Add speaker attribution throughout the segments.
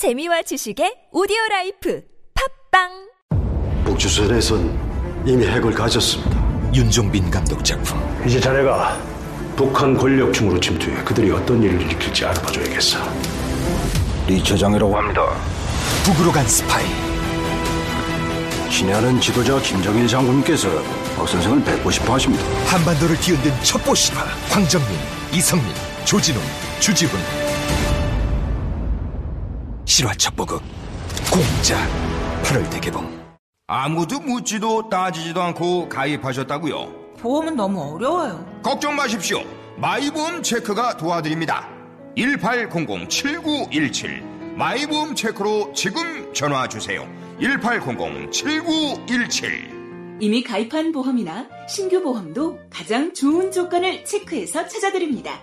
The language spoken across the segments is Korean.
Speaker 1: 재미와 지식의 오디오 라이프 팟빵
Speaker 2: 북조선에선 이미 핵을 가졌습니다.
Speaker 3: 윤종빈 감독 작품
Speaker 2: 이제 자네가 북한 권력층으로 침투해 그들이 어떤 일을 일으킬지 알아봐줘야겠어.
Speaker 4: 리 처장이라고 합니다.
Speaker 3: 북으로 간 스파이
Speaker 4: 친애하는 지도자 김정일 장군께서 박 선생을 뵙고 싶어 하십니다.
Speaker 3: 한반도를 뒤흔든 첩보 신화 황정민, 이성민, 조진웅, 주지훈 실화 첩보극 공짜 8월 대개봉
Speaker 5: 아무도 묻지도 따지지도 않고 가입하셨다고요?
Speaker 6: 보험은 너무 어려워요.
Speaker 5: 걱정 마십시오. 마이보험 체크가 도와드립니다. 1800-7917 마이보험 체크로 지금 전화 주세요. 1800-7917
Speaker 6: 이미 가입한 보험이나 신규 보험도 가장 좋은 조건을 체크해서 찾아드립니다.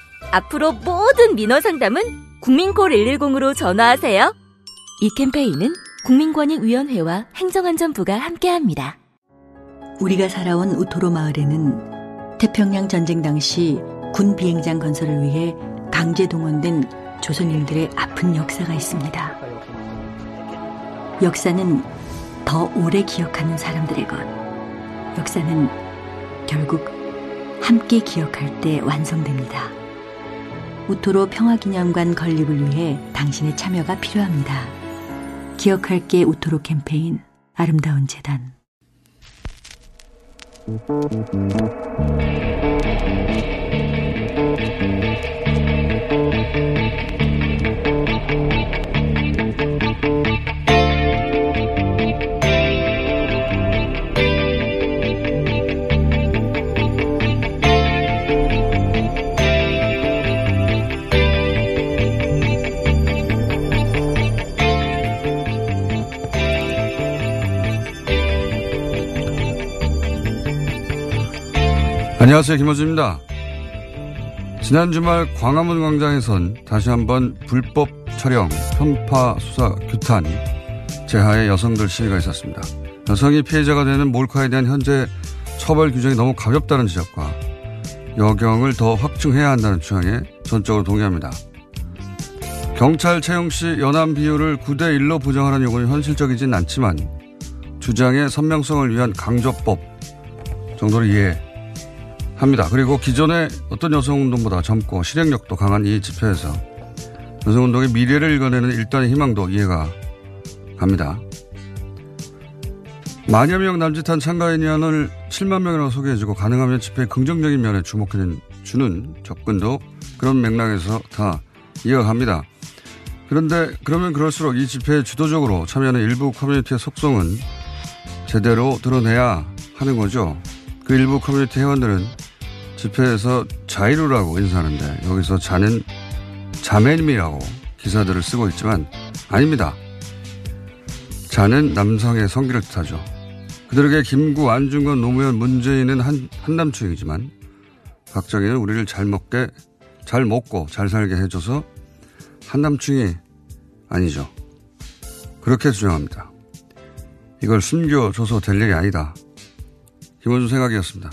Speaker 1: 앞으로 모든 민원 상담은 국민콜 110으로 전화하세요. 이 캠페인은 국민권익위원회와 행정안전부가 함께합니다.
Speaker 7: 우리가 살아온 우토로 마을에는 태평양 전쟁 당시 군 비행장 건설을 위해 강제 동원된 조선인들의 아픈 역사가 있습니다. 역사는 더 오래 기억하는 사람들의 것. 역사는 결국 함께 기억할 때 완성됩니다. 우토로 평화기념관 건립을 위해 당신의 참여가 필요합니다. 기억할게 우토로 캠페인 아름다운 재단
Speaker 8: 안녕하세요. 김호준입니다. 지난 주말 광화문 광장에선 다시 한번 불법 촬영, 편파 수사 규탄, 제하의 여성들 시위가 있었습니다. 여성이 피해자가 되는 몰카에 대한 현재 처벌 규정이 너무 가볍다는 지적과 여경을 더 확충해야 한다는 주장에 전적으로 동의합니다. 경찰 채용 시 연함 비율을 9대 1로 보정하는 요구는 현실적이진 않지만 주장의 선명성을 위한 강조법 정도를 이해 합니다. 그리고 기존의 어떤 여성운동보다 젊고 실행력도 강한 이 집회에서 여성운동의 미래를 읽어내는 일단의 희망도 이해가 갑니다. 만여 명 남짓한 참가인을 7만 명이라고 소개해주고 가능하면 집회의 긍정적인 면에 주목해주는 접근도 그런 맥락에서 다 이어갑니다. 그런데 그러면 그럴수록 이 집회에 주도적으로 참여하는 일부 커뮤니티의 속성은 제대로 드러내야 하는 거죠. 그 일부 커뮤니티 회원들은 집회에서 자유로라고 인사하는데 여기서 자는 자매님이라고 기사들을 쓰고 있지만 아닙니다. 자는 남성의 성기를 뜻하죠. 그들에게 김구, 안중근, 노무현, 문재인은 한, 한남충이지만 박정희는 우리를 잘 먹게, 잘 먹고 잘 살게 해줘서 한남충이 아니죠. 그렇게 주장합니다. 이걸 숨겨줘서 될 일이 아니다. 김원준 생각이었습니다.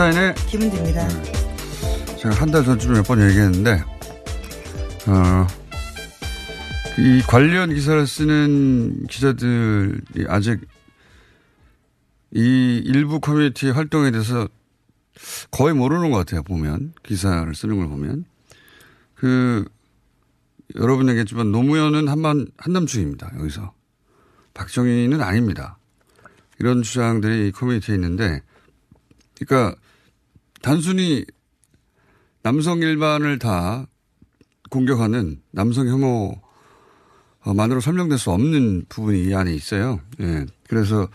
Speaker 8: 시사인의
Speaker 6: 김은입니다
Speaker 8: 제가 한 달 전쯤에 몇번 얘기했는데, 어, 이 관련 기사를 쓰는 기자들이 아직 이 일부 커뮤니티 활동에 대해서 거의 모르는 것 같아요, 보면. 기사를 쓰는 걸 보면. 그, 여러분 얘기했지만 노무현은 한만, 한남충입니다, 여기서. 박정희는 아닙니다. 이런 주장들이 이 커뮤니티에 있는데, 그러니까 단순히 남성 일반을 다 공격하는 남성 혐오만으로 설명될 수 없는 부분이 이 안에 있어요. 예. 그래서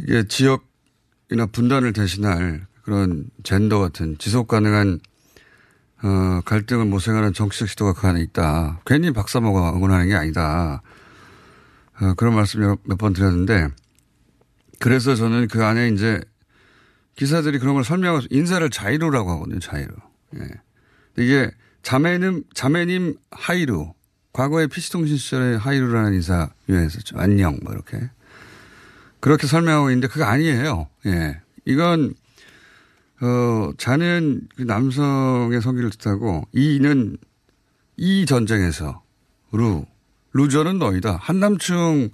Speaker 8: 이게 지역이나 분단을 대신할 그런 젠더 같은 지속 가능한 어, 갈등을 모색하는 정치적 시도가 그 안에 있다. 괜히 박사모가 응원하는 게 아니다. 어, 그런 말씀 몇 번 드렸는데 그래서 저는 그 안에 이제 기사들이 그런 걸 설명하고 인사를 자이로라고 하거든요. 자이로. 예. 이게 자매님 자매님 하이루 과거에 PC통신 시절에 하이루라는 인사 유행했었죠. 안녕 뭐 이렇게 그렇게 설명하고 있는데 그게 아니에요. 예. 이건 어 자는 그 남성의 성기를 뜻하고 이는 이 전쟁에서 루 루저는 너희다. 한남충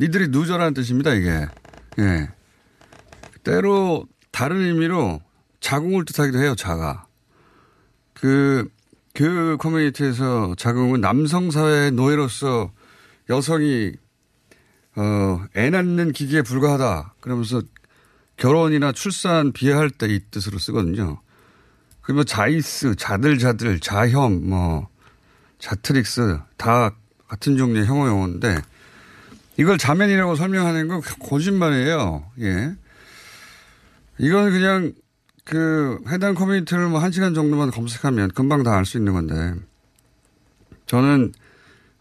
Speaker 8: 니들이 누저라는 뜻입니다. 이게 예. 때로 다른 의미로 자궁을 뜻하기도 해요. 자가 그, 그 커뮤니티에서 자궁은 남성 사회의 노예로서 여성이, 어, 애 낳는 기기에 불과하다. 그러면서 결혼이나 출산 비하할 때 이 뜻으로 쓰거든요. 그러면 자이스, 자들자들, 자혐, 뭐, 자트릭스 다 같은 종류의 혐오 용어인데 이걸 자면이라고 설명하는 건 거짓말이에요. 예. 이건 그냥 그 해당 커뮤니티를 뭐 한 시간 정도만 검색하면 금방 다 알 수 있는 건데 저는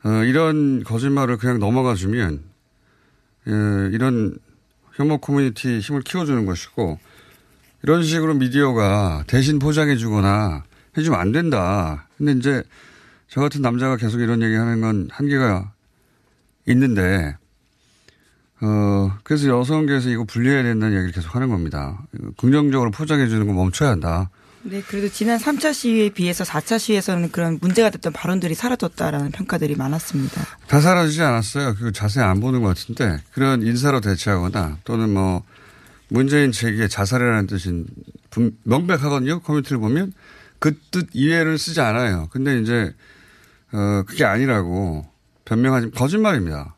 Speaker 8: 어, 이런 거짓말을 그냥 넘어가 주면 예, 이런 혐오 커뮤니티 힘을 키워주는 것이고 이런 식으로 미디어가 대신 포장해 주거나 해주면 안 된다. 근데 이제 저 같은 남자가 계속 이런 얘기 하는 건 한계가 있는데 어, 그래서 여성계에서 이거 분리해야 된다는 얘기를 계속 하는 겁니다. 긍정적으로 포장해 주는 거 멈춰야 한다.
Speaker 9: 네, 그래도 지난 3차 시위에 비해서 4차 시위에서는 그런 문제가 됐던 발언들이 사라졌다라는 평가들이 많았습니다.
Speaker 8: 다 사라지지 않았어요. 그거 자세히 안 보는 것 같은데 그런 인사로 대체하거나 또는 뭐 문재인 제기의 자살이라는 뜻인 명백하거든요. 커뮤니티를 보면 그 뜻 이해를 쓰지 않아요. 근데 이제 어 그게 아니라고 변명하지 거짓말입니다.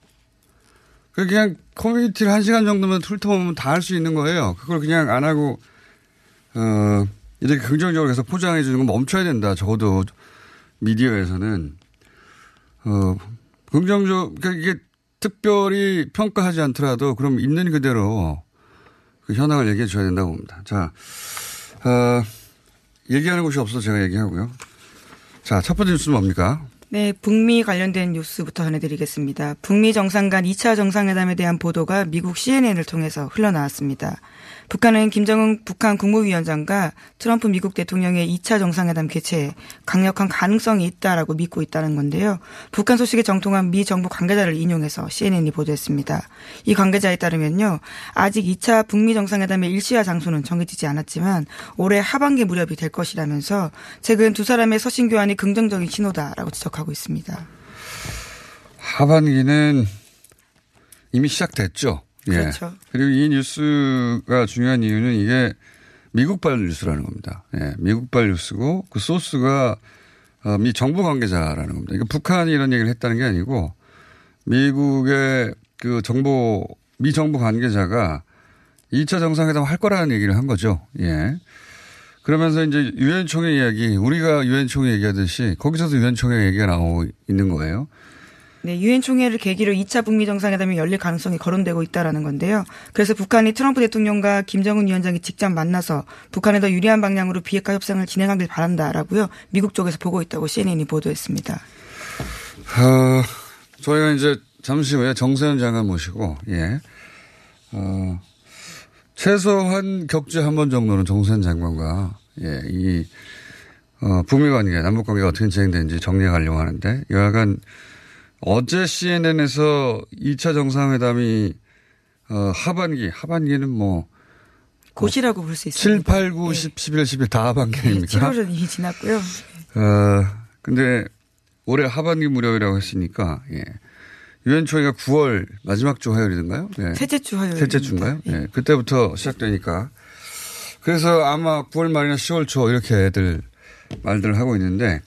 Speaker 8: 그냥 커뮤니티를 한 시간 정도면 훑어보면 다 할 수 있는 거예요. 그걸 그냥 안 하고, 어, 이렇게 긍정적으로 해서 포장해 주는 건 멈춰야 된다. 적어도 미디어에서는. 어, 긍정적, 그러니까 이게 특별히 평가하지 않더라도 그럼 있는 그대로 그 현황을 얘기해 줘야 된다고 봅니다. 자, 어, 얘기하는 곳이 없어서 제가 얘기하고요. 자, 첫 번째 뉴스는 뭡니까?
Speaker 9: 네, 북미 관련된 뉴스부터 전해드리겠습니다. 북미 정상 간 2차 정상회담에 대한 보도가 미국 CNN을 통해서 흘러나왔습니다. 북한은 김정은 북한 국무위원장과 트럼프 미국 대통령의 2차 정상회담 개최에 강력한 가능성이 있다라고 믿고 있다는 건데요. 북한 소식에 정통한 미 정부 관계자를 인용해서 CNN이 보도했습니다. 이 관계자에 따르면요. 아직 2차 북미 정상회담의 일시와 장소는 정해지지 않았지만 올해 하반기 무렵이 될 것이라면서 최근 두 사람의 서신 교환이 긍정적인 신호다라고 지적하고 있습니다.
Speaker 8: 하반기는 이미 시작됐죠.
Speaker 9: 예. 그렇죠.
Speaker 8: 그리고 이 뉴스가 중요한 이유는 이게 미국발 뉴스라는 겁니다. 예. 미국발 뉴스고 그 소스가 어, 미 정부 관계자라는 겁니다. 그러니까 북한이 이런 얘기를 했다는 게 아니고 미국의 그 정보 미 정부 관계자가 2차 정상회담 할 거라는 얘기를 한 거죠. 예. 그러면서 이제 유엔 총회 이야기, 우리가 유엔 총회 얘기하듯이 거기서도 유엔 총회 얘기가 나오고 있는 거예요.
Speaker 9: 네, 유엔 총회를 계기로 2차 북미 정상회담이 열릴 가능성이 거론되고 있다라는 건데요. 그래서 북한이 트럼프 대통령과 김정은 위원장이 직접 만나서 북한에 더 유리한 방향으로 비핵화 협상을 진행하길 바란다라고요. 미국 쪽에서 보고 있다고 CNN이 보도했습니다.
Speaker 8: 어, 저희가 이제 잠시 후에 정세현 장관 모시고 예. 어, 최소한 격주 한 번 정도는 정세현 장관과 예, 이 어, 북미 관계, 남북 관계가 어떻게 진행되는지 정리해 가려고 하는데 여하간 어제 CNN에서 2차 정상회담이 어, 하반기, 하반기는 뭐
Speaker 9: 곧이라고 볼 수 있습니다.
Speaker 8: 7, 8, 9, 네. 10, 11, 12 다 하반기입니까?
Speaker 9: 7월은 이미 지났고요.
Speaker 8: 어, 근데 올해 하반기 무렵이라고 했으니까 예. 유엔 총회가 9월 마지막 주 화요일인가요?
Speaker 9: 네. 셋째 주 화요일.
Speaker 8: 셋째 주인가요? 예. 네. 그때부터 시작되니까. 그래서 아마 9월 말이나 10월 초 이렇게 애들 말들을 하고 있는데,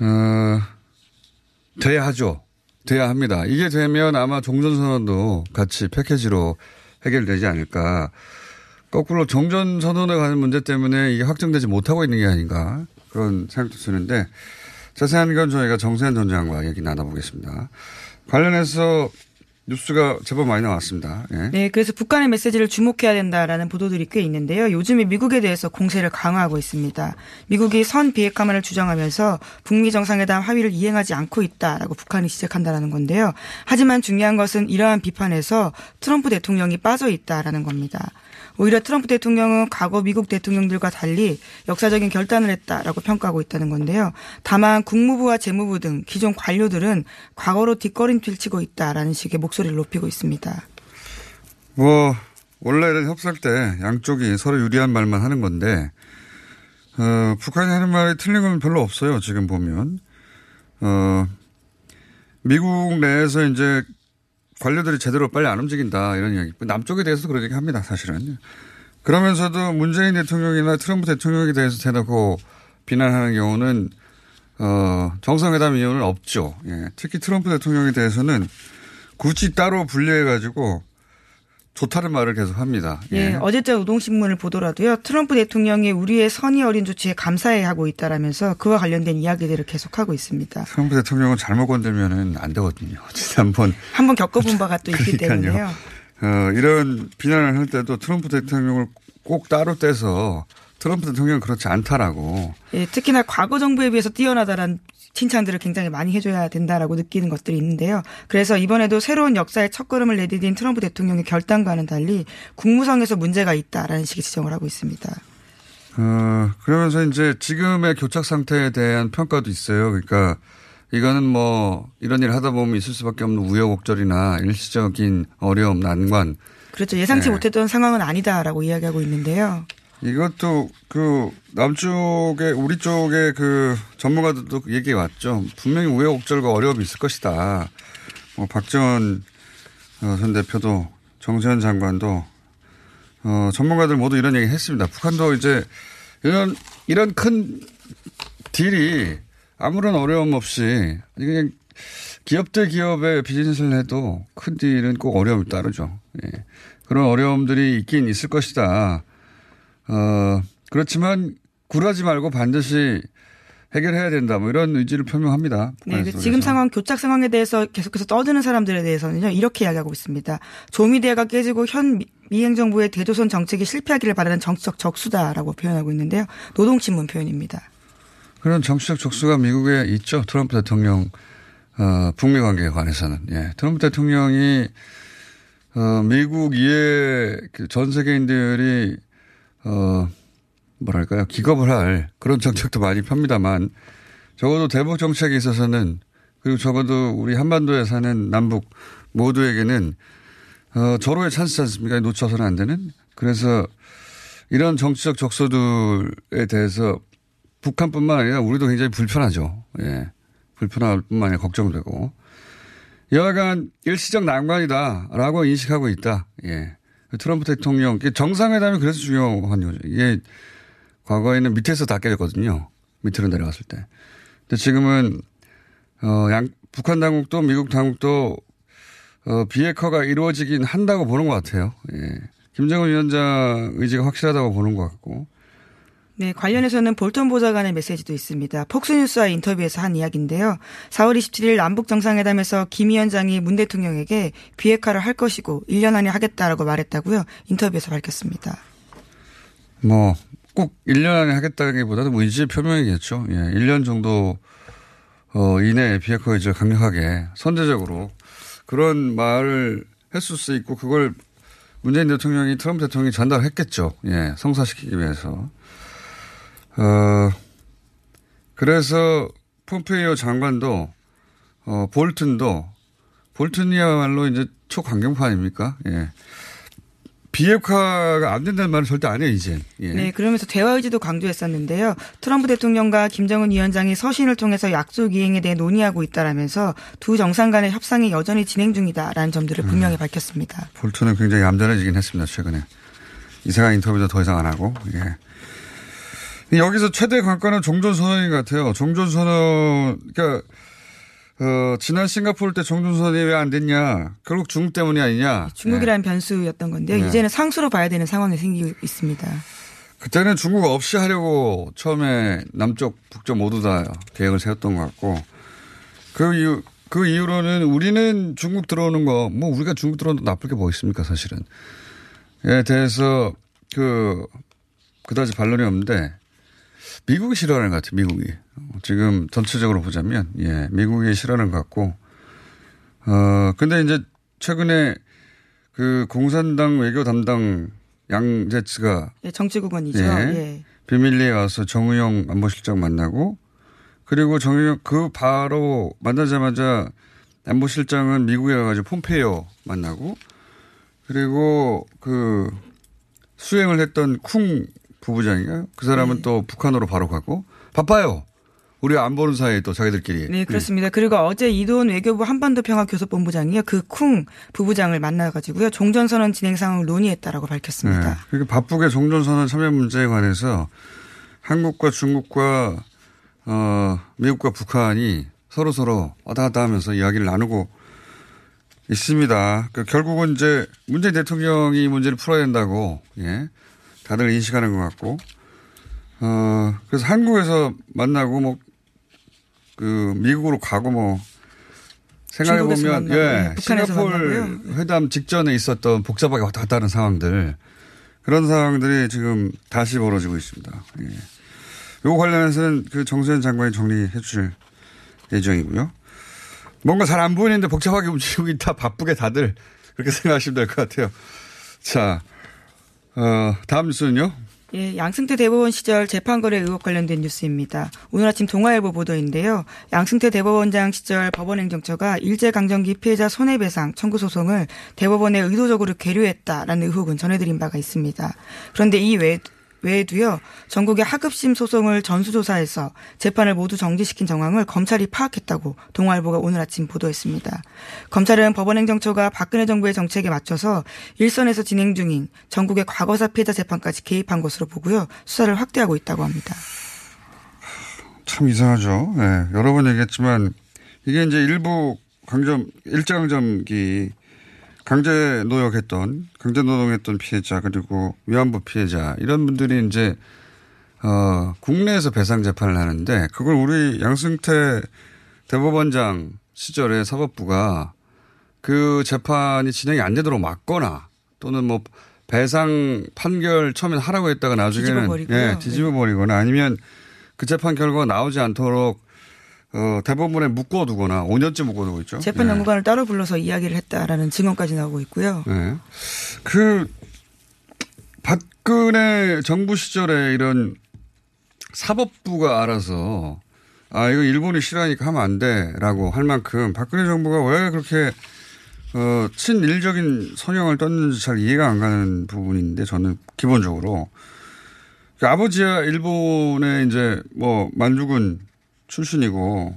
Speaker 8: 어, 돼야 하죠. 돼야 합니다. 이게 되면 아마 종전선언도 같이 패키지로 해결되지 않을까. 거꾸로 종전선언에 관한 문제 때문에 이게 확정되지 못하고 있는 게 아닌가. 그런 생각도 드는데 자세한 건 저희가 정세현 전 장관과 얘기 나눠보겠습니다. 관련해서 뉴스가 제법 많이 나왔습니다. 예.
Speaker 9: 네, 그래서 북한의 메시지를 주목해야 된다라는 보도들이 꽤 있는데요. 요즘에 미국에 대해서 공세를 강화하고 있습니다. 미국이 선 비핵화만을 주장하면서 북미 정상회담 합의를 이행하지 않고 있다라고 북한이 지적한다라는 건데요. 하지만 중요한 것은 이러한 비판에서 트럼프 대통령이 빠져 있다라는 겁니다. 오히려 트럼프 대통령은 과거 미국 대통령들과 달리 역사적인 결단을 했다라고 평가하고 있다는 건데요. 다만 국무부와 재무부 등 기존 관료들은 과거로 뒷걸음질 치고 있다라는 식의 목소리를 높이고 있습니다.
Speaker 8: 뭐 원래 협상 때 양쪽이 서로 유리한 말만 하는 건데 어, 북한이 하는 말이 틀린 건 별로 없어요. 지금 보면 어, 미국 내에서 이제 관료들이 제대로 빨리 안 움직인다 이런 이야기. 남쪽에 대해서 그런 얘기 합니다. 사실은. 그러면서도 문재인 대통령이나 트럼프 대통령에 대해서 대놓고 비난하는 경우는 어, 정상회담 이유는 없죠. 예. 특히 트럼프 대통령에 대해서는 굳이 따로 분리해가지고 좋다는 말을 계속 합니다.
Speaker 9: 예. 예. 어제자 우동신문을 보더라도요. 트럼프 대통령이 우리의 선의 어린 조치에 감사해 하고 있다라면서 그와 관련된 이야기들을 계속하고 있습니다.
Speaker 8: 트럼프 대통령은 잘못 건들면은 안 되거든요. 지난번
Speaker 9: 한번 겪어본 바가 또 있기 때문에요.
Speaker 8: 어, 이런 비난을 할 때도 트럼프 대통령을 꼭 따로 떼서 트럼프 대통령은 그렇지 않다라고.
Speaker 9: 예, 특히나 과거 정부에 비해서 뛰어나다란 칭찬들을 굉장히 많이 해줘야 된다라고 느끼는 것들이 있는데요. 그래서 이번에도 새로운 역사의 첫걸음을 내디딘 트럼프 대통령의 결단과는 달리 국무성에서 문제가 있다라는 식의 지적을 하고 있습니다.
Speaker 8: 어, 그러면서 이제 지금의 교착 상태에 대한 평가도 있어요. 그러니까 이거는 뭐 이런 일 하다 보면 있을 수밖에 없는 우여곡절이나 일시적인 어려움, 난관.
Speaker 9: 그렇죠. 예상치 네. 못했던 상황은 아니다라고 이야기하고 있는데요.
Speaker 8: 이것도 그 남쪽에 우리 쪽에 그 전문가들도 얘기해 왔죠. 분명히 우여곡절과 어려움이 있을 것이다. 뭐 박지원 어, 전 대표도 정세현 장관도 어, 전문가들 모두 이런 얘기 했습니다. 북한도 이제 이런 이런 큰 딜이 아무런 어려움 없이 그냥 기업 대 기업의 비즈니스를 해도 큰 딜은 꼭 어려움이 따르죠. 예. 그런 어려움들이 있긴 있을 것이다. 어, 그렇지만 굴하지 말고 반드시 해결해야 된다. 뭐 이런 의지를 표명합니다.
Speaker 9: 네, 그 지금 상황 교착 상황에 대해서 계속해서 떠드는 사람들에 대해서는요 이렇게 이야기하고 있습니다. 조미대가 깨지고 현 미행 정부의 대조선 정책이 실패하기를 바라는 정치적 적수다라고 표현하고 있는데요. 노동신문 표현입니다.
Speaker 8: 그런 정치적 적수가 미국에 있죠. 트럼프 대통령 어, 북미 관계에 관해서는 예, 트럼프 대통령이 어, 미국 이해 전 세계인들이 어, 뭐랄까요. 기겁을 할 그런 정책도 많이 펴니다만 적어도 대북 정책에 있어서는 그리고 적어도 우리 한반도에 사는 남북 모두에게는 어, 절호의 찬스지 않습니까? 놓쳐서는 안 되는. 그래서 이런 정치적 적소들에 대해서 북한뿐만 아니라 우리도 굉장히 불편하죠. 예. 불편할 뿐만 아니라 걱정되고. 여하간 일시적 난관이다라고 인식하고 있다. 예. 트럼프 대통령 정상회담이 그래서 중요한 거죠. 이게 과거에는 밑에서 다 깨졌거든요. 밑으로 내려갔을 때. 근데 지금은 어, 양, 북한 당국도 미국 당국도 어, 비핵화가 이루어지긴 한다고 보는 것 같아요. 예. 김정은 위원장 의지가 확실하다고 보는 것 같고.
Speaker 9: 네, 관련해서는 볼턴 보좌관의 메시지도 있습니다. 폭스뉴스와 인터뷰에서 한 이야기인데요. 4월 27일 남북 정상회담에서 김 위원장이 문 대통령에게 비핵화를 할 것이고 1년 안에 하겠다라고 말했다고요. 인터뷰에서 밝혔습니다.
Speaker 8: 뭐, 꼭 1년 안에 하겠다기보다는 뭐 의지의 표명이겠죠. 예, 1년 정도, 어, 이내에 비핵화 의지를 강력하게 선제적으로 그런 말을 했을 수 있고 그걸 문재인 대통령이 트럼프 대통령이 전달했겠죠. 예, 성사시키기 위해서. 어, 그래서 폼페이오 장관도 어, 볼튼도 볼튼이야말로 이제 초강경파 아닙니까? 예. 비핵화가 안 된다는 말은 절대 안 해요, 이제.
Speaker 9: 예. 네, 그러면서 대화 의지도 강조했었는데요. 트럼프 대통령과 김정은 위원장이 서신을 통해서 약속 이행에 대해 논의하고 있다라면서 두 정상 간의 협상이 여전히 진행 중이다라는 점들을 음. 분명히 음. 밝혔습니다.
Speaker 8: 볼튼은 굉장히 얌전해지긴 했습니다, 최근에. 이사가 인터뷰도 더 이상 안 하고, 예. 여기서 최대 관건은 종전선언인 것 같아요. 종전선언, 그러니까, 어, 지난 싱가포르 때 종전선언이 왜 안 됐냐. 결국 중국 때문이 아니냐.
Speaker 9: 중국이라는 네. 변수였던 건데요. 네. 이제는 상수로 봐야 되는 상황이 생기고 있습니다.
Speaker 8: 그때는 중국 없이 하려고 처음에 남쪽, 북쪽 모두 다 계획을 세웠던 것 같고 그 이후 그 이후로는 우리는 중국 들어오는 거, 뭐 우리가 중국 들어오는 거 나쁠 게 뭐 있습니까, 사실은. 에 대해서 그, 그다지 반론이 없는데 미국이 싫어하는 것 같아요, 미국이. 지금 전체적으로 보자면, 예, 미국이 싫어하는 것 같고, 어, 근데 이제 최근에 그 공산당 외교 담당 양제츠가
Speaker 9: 예, 정치국원이죠.
Speaker 8: 예.
Speaker 9: 예.
Speaker 8: 비밀리에 와서 정의용 안보실장 만나고 그리고 정의용 그 바로 만나자마자 안보실장은 미국에 가가지고 폼페이오 만나고 그리고 그 수행을 했던 쿵 부부장인가요? 그 사람은 또 북한으로 바로 가고 바빠요. 우리가 안 보는 사이에 또 자기들끼리.
Speaker 9: 네, 그렇습니다. 그리고 어제 이도훈 외교부 한반도 평화 교섭 본부장이요. 그쿵 부부장을 만나 가지고요. 종전 선언 진행 상황을 논의했다라고 밝혔습니다.
Speaker 8: 네. 그리고 바쁘게 종전 선언 참여 문제에 관해서 한국과 중국과 어, 미국과 북한이 서로 서로 왔다 갔다 하면서 이야기를 나누고 있습니다. 그 결국은 이제 문재인 대통령이 이 문제를 풀어야 된다고 예. 다들 인식하는 것 같고 어, 그래서 한국에서 만나고 뭐 그 미국으로 가고 뭐 생각해
Speaker 9: 중국에서
Speaker 8: 보면
Speaker 9: 만나고,
Speaker 8: 예,
Speaker 9: 네, 북한에서
Speaker 8: 싱가폴. 회담 직전에 있었던 복잡하게 왔다 갔다 하는 상황들 그런 상황들이 지금 다시 벌어지고 있습니다. 예. 요거 관련해서는 그 정세현 장관이 정리해 주실 예정이고요. 뭔가 잘 안 보이는데 복잡하게 움직이고 있다 바쁘게 다들 그렇게 생각하시면 될 것 같아요. 자, 어, 다음 뉴스는요.
Speaker 9: 예, 양승태 대법원 시절 재판거래 의혹 관련된 뉴스입니다. 오늘 아침 동아일보 보도인데요. 양승태 대법원장 시절 법원행정처가 일제강점기 피해자 손해배상 청구 소송을 대법원에 의도적으로 계류했다라는 의혹은 전해드린 바가 있습니다. 그런데 이 외, 외에도요, 전국의 하급심 소송을 전수조사해서 재판을 모두 정지시킨 정황을 검찰이 파악했다고 동아일보가 오늘 아침 보도했습니다. 검찰은 법원행정처가 박근혜 정부의 정책에 맞춰서 일선에서 진행 중인 전국의 과거사 피해자 재판까지 개입한 것으로 보고요, 수사를 확대하고 있다고 합니다.
Speaker 8: 참 이상하죠. 네, 여러 번 얘기했지만 이게 이제 일부 강점, 일제강점기 강제 노역했던, 강제 노동했던 피해자, 그리고 위안부 피해자, 이런 분들이 이제, 어, 국내에서 배상 재판을 하는데, 그걸 우리 양승태 대법원장 시절에 사법부가 그 재판이 진행이 안 되도록 막거나 또는 뭐 배상 판결 처음에 하라고 했다가 나중에는
Speaker 9: 뒤집어 버리고요.
Speaker 8: 예, 뒤집어 버리거나 아니면 그 재판 결과가 나오지 않도록 어, 대법원에 묶어두거나 5년째 묶어두고 있죠.
Speaker 9: 재판
Speaker 8: 예.
Speaker 9: 연구관을 따로 불러서 이야기를 했다라는 증언까지 나오고 있고요.
Speaker 8: 네. 그 박근혜 정부 시절에 이런 사법부가 알아서 아 이거 일본이 싫어하니까 하면 안 돼라고 할 만큼 박근혜 정부가 왜 그렇게 어, 친일적인 성향을 떴는지 잘 이해가 안 가는 부분인데 저는 기본적으로 그 아버지야 일본의 이제 뭐 만주군 출신이고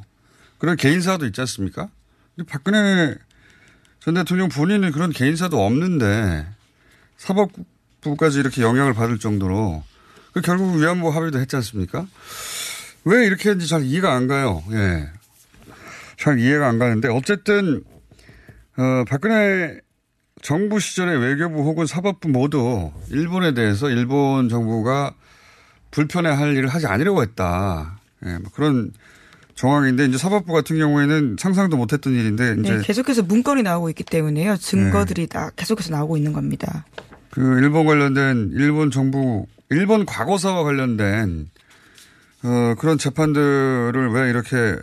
Speaker 8: 그런 개인사도 있지 않습니까? 박근혜 전 대통령 본인은 그런 개인사도 없는데 사법부까지 이렇게 영향을 받을 정도로 그 결국 위안부 합의도 했지 않습니까? 왜 이렇게 했는지 잘 이해가 안 가요. 예. 잘 이해가 안 가는데 어쨌든 어, 박근혜 정부 시절에 외교부 혹은 사법부 모두 일본에 대해서 일본 정부가 불편해할 일을 하지 않으려고 했다. 예, 뭐 그런 정황인데 이제 사법부 같은 경우에는 상상도 못했던 일인데 이제
Speaker 9: 네, 계속해서 문건이 나오고 있기 때문에요. 증거들이 다 계속해서 나오고 있는 겁니다.
Speaker 8: 그 일본 관련된 일본 정부 일본 과거사와 관련된 어 그런 재판들을 왜 이렇게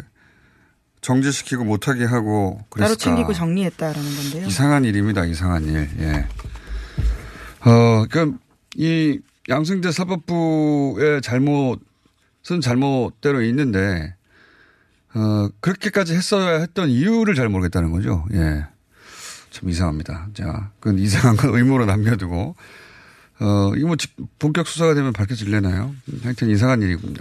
Speaker 8: 정지시키고 못하게 하고 그랬을까?
Speaker 9: 따로 챙기고 정리했다라는 건데요.
Speaker 8: 이상한 일입니다. 이상한 일. 예. 어, 그러니까 이 양승태 사법부의 잘못 은 잘못대로 있는데 어, 그렇게까지 했어야 했던 이유를 잘 모르겠다는 거죠. 예. 참 이상합니다. 자, 그건 이상한 건 의무로 남겨두고 어, 이거 뭐 본격 수사가 되면 밝혀질래나요? 하여튼 이상한 일이군요.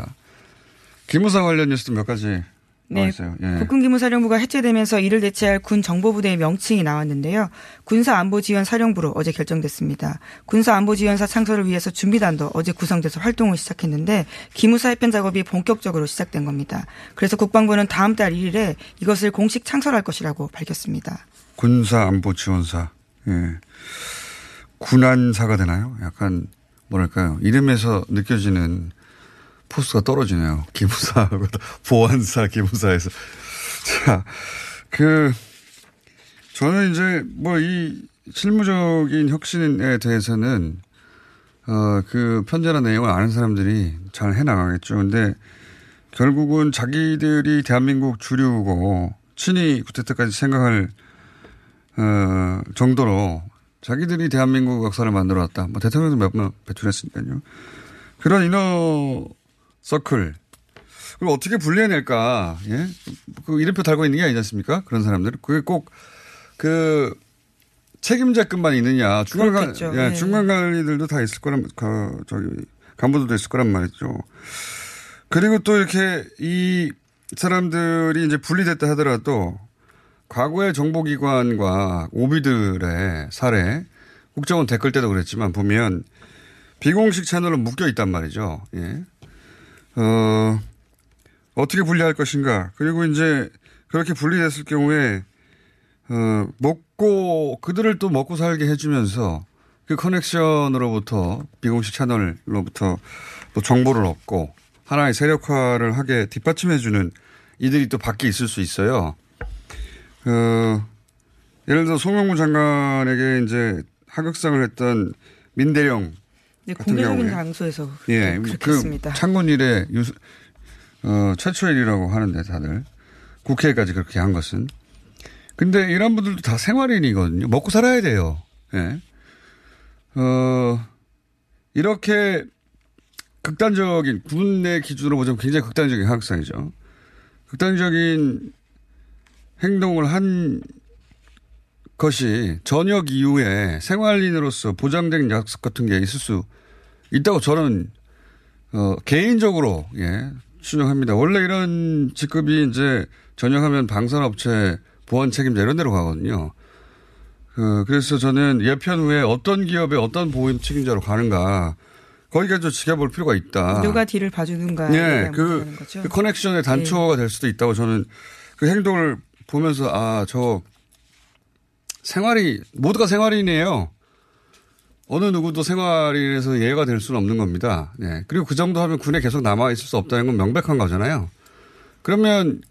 Speaker 8: 기무사 관련 뉴스도 몇 가지
Speaker 9: 네.
Speaker 8: 예.
Speaker 9: 국군기무사령부가 해체되면서 이를 대체할 군 정보부대의 명칭이 나왔는데요. 군사안보지원사령부로 어제 결정됐습니다. 군사안보지원사 창설을 위해서 준비단도 어제 구성돼서 활동을 시작했는데 기무사 해편 작업이 본격적으로 시작된 겁니다. 그래서 국방부는 다음 달 1일에 이것을 공식 창설할 것이라고 밝혔습니다.
Speaker 8: 군사안보지원사. 예. 군안사가 되나요? 약간 뭐랄까요. 이름에서 느껴지는 포스가 떨어지네요. 기무사, 보안사, 기무사에서. 자, 그, 저는 이제 뭐 이 실무적인 혁신에 대해서는 어, 그 편제나 내용을 아는 사람들이 잘 해나가겠죠. 근데 결국은 자기들이 대한민국 주류고 친이 구테타까지 생각할 어, 정도로 자기들이 대한민국 역사를 만들어 왔다. 뭐 대통령도 몇번 배출했으니까요. 그런 이너 서클. 그걸 어떻게 분리해낼까. 예? 그 이름표 달고 있는 게 아니지 않습니까? 그런 사람들. 그게 꼭 그 책임자급만 있느냐. 중간, 예,
Speaker 9: 네.
Speaker 8: 중간 관리들도 다 있을 거란, 그, 저기, 간부들도 있을 거란 말이죠. 그리고 또 이렇게 이 사람들이 이제 분리됐다 하더라도 과거의 정보기관과 오비들의 사례, 국정원 댓글 때도 그랬지만 보면 비공식 채널로 묶여 있단 말이죠. 예. 어, 어떻게 분리할 것인가. 그리고 이제 그렇게 분리됐을 경우에, 어, 먹고, 그들을 또 먹고 살게 해주면서 그 커넥션으로부터 비공식 채널로부터 또 정보를 얻고 하나의 세력화를 하게 뒷받침해주는 이들이 또 밖에 있을 수 있어요. 어, 예를 들어 송영무 장관에게 이제 하극상을 했던 민대령
Speaker 9: 네, 공개적인 장소에서
Speaker 8: 예,
Speaker 9: 그렇게
Speaker 8: 그
Speaker 9: 했습니다.
Speaker 8: 창군 일의 유, 어, 최초의 일이라고 하는데 다들 국회까지 그렇게 한 것은. 근데 이런 분들도 다 생활인이거든요. 먹고 살아야 돼요. 예. 어, 이렇게 극단적인 군내 기준으로 보자면 굉장히 극단적인 학상이죠. 극단적인 행동을 한 것이 저녁 이후에 생활인으로서 보장된 약속 같은 게 있을 수 있다고 저는 어, 개인적으로 예 추정합니다. 원래 이런 직급이 이제 전역하면 방산업체 보안 책임자 이런 데로 가거든요. 그, 그래서 저는 예편 후에 어떤 기업에 어떤 보험 책임자로 가는가 거기까지 좀 지켜볼 필요가 있다.
Speaker 9: 누가 뒤를 봐주는가.
Speaker 8: 예, 그. 그 커넥션의 단초가 될 수도 있다고 저는 그 행동을 보면서 아, 저 생활이, 모두가 생활인이에요. 어느 누구도 생활인에서 예외가 될 수는 없는 겁니다. 예. 그리고 그 정도 하면 군에 계속 남아 있을 수 없다는 건 명백한 거잖아요. 그러면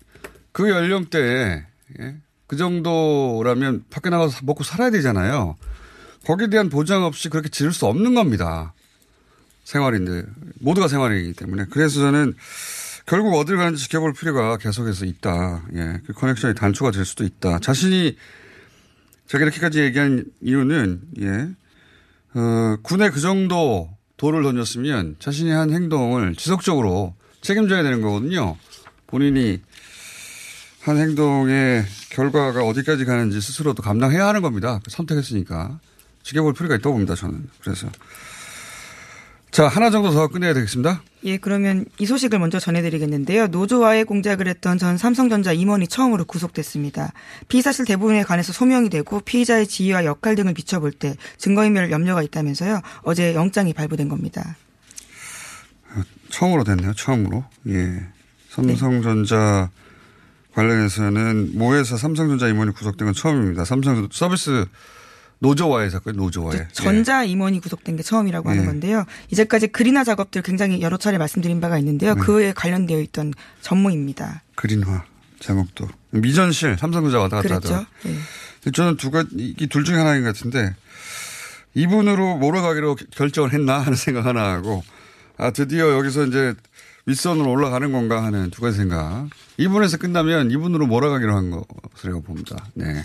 Speaker 8: 그 연령대에, 예. 그 정도라면 밖에 나가서 먹고 살아야 되잖아요. 거기에 대한 보장 없이 그렇게 지를 수 없는 겁니다. 생활인들. 모두가 생활이기 때문에. 그래서 저는 결국 어딜 가는지 지켜볼 필요가 계속해서 있다. 예. 그 커넥션이 단초가 될 수도 있다. 자신이 제가 이렇게까지 얘기한 이유는, 예. 어, 군에 그 정도 돌을 던졌으면 자신이 한 행동을 지속적으로 책임져야 되는 거거든요. 본인이 한 행동의 결과가 어디까지 가는지 스스로도 감당해야 하는 겁니다. 선택했으니까. 지켜볼 필요가 있다고 봅니다, 저는. 그래서. 자, 하나 정도 더 끝내야 되겠습니다.
Speaker 9: 예, 그러면 이 소식을 먼저 전해드리겠는데요. 노조와의 공작을 했던 전 삼성전자 임원이 처음으로 구속됐습니다. 피의사실 대부분에 관해서 소명이 되고 피의자의 지위와 역할 등을 비춰볼 때 증거인멸 염려가 있다면서요. 어제 영장이 발부된 겁니다.
Speaker 8: 처음으로 됐네요, 처음으로. 예. 삼성전자 관련해서는 모회사 삼성전자 임원이 구속된 건 처음입니다. 삼성 서비스 노조와의 사건, 노조와의. 예.
Speaker 9: 전자 임원이 구속된 게 처음이라고 하는
Speaker 8: 예.
Speaker 9: 건데요. 이제까지 그린화 작업들 굉장히 여러 차례 말씀드린 바가 있는데요.
Speaker 8: 네.
Speaker 9: 그에 관련되어 있던 전무입니다.
Speaker 8: 그린화 제목도 미전실 삼성전자 왔다 갔다
Speaker 9: 그랬죠.
Speaker 8: 하더라.
Speaker 9: 예.
Speaker 8: 저는 두 가지 이 둘 중에 하나인 것 같은데 이분으로 몰아가기로 결정을 했나 하는 생각 하나 하고 아 드디어 여기서 이제 윗선으로 올라가는 건가 하는 두 가지 생각. 이분에서 끝나면 이분으로 몰아가기로 한 것이라고 봅니다. 네.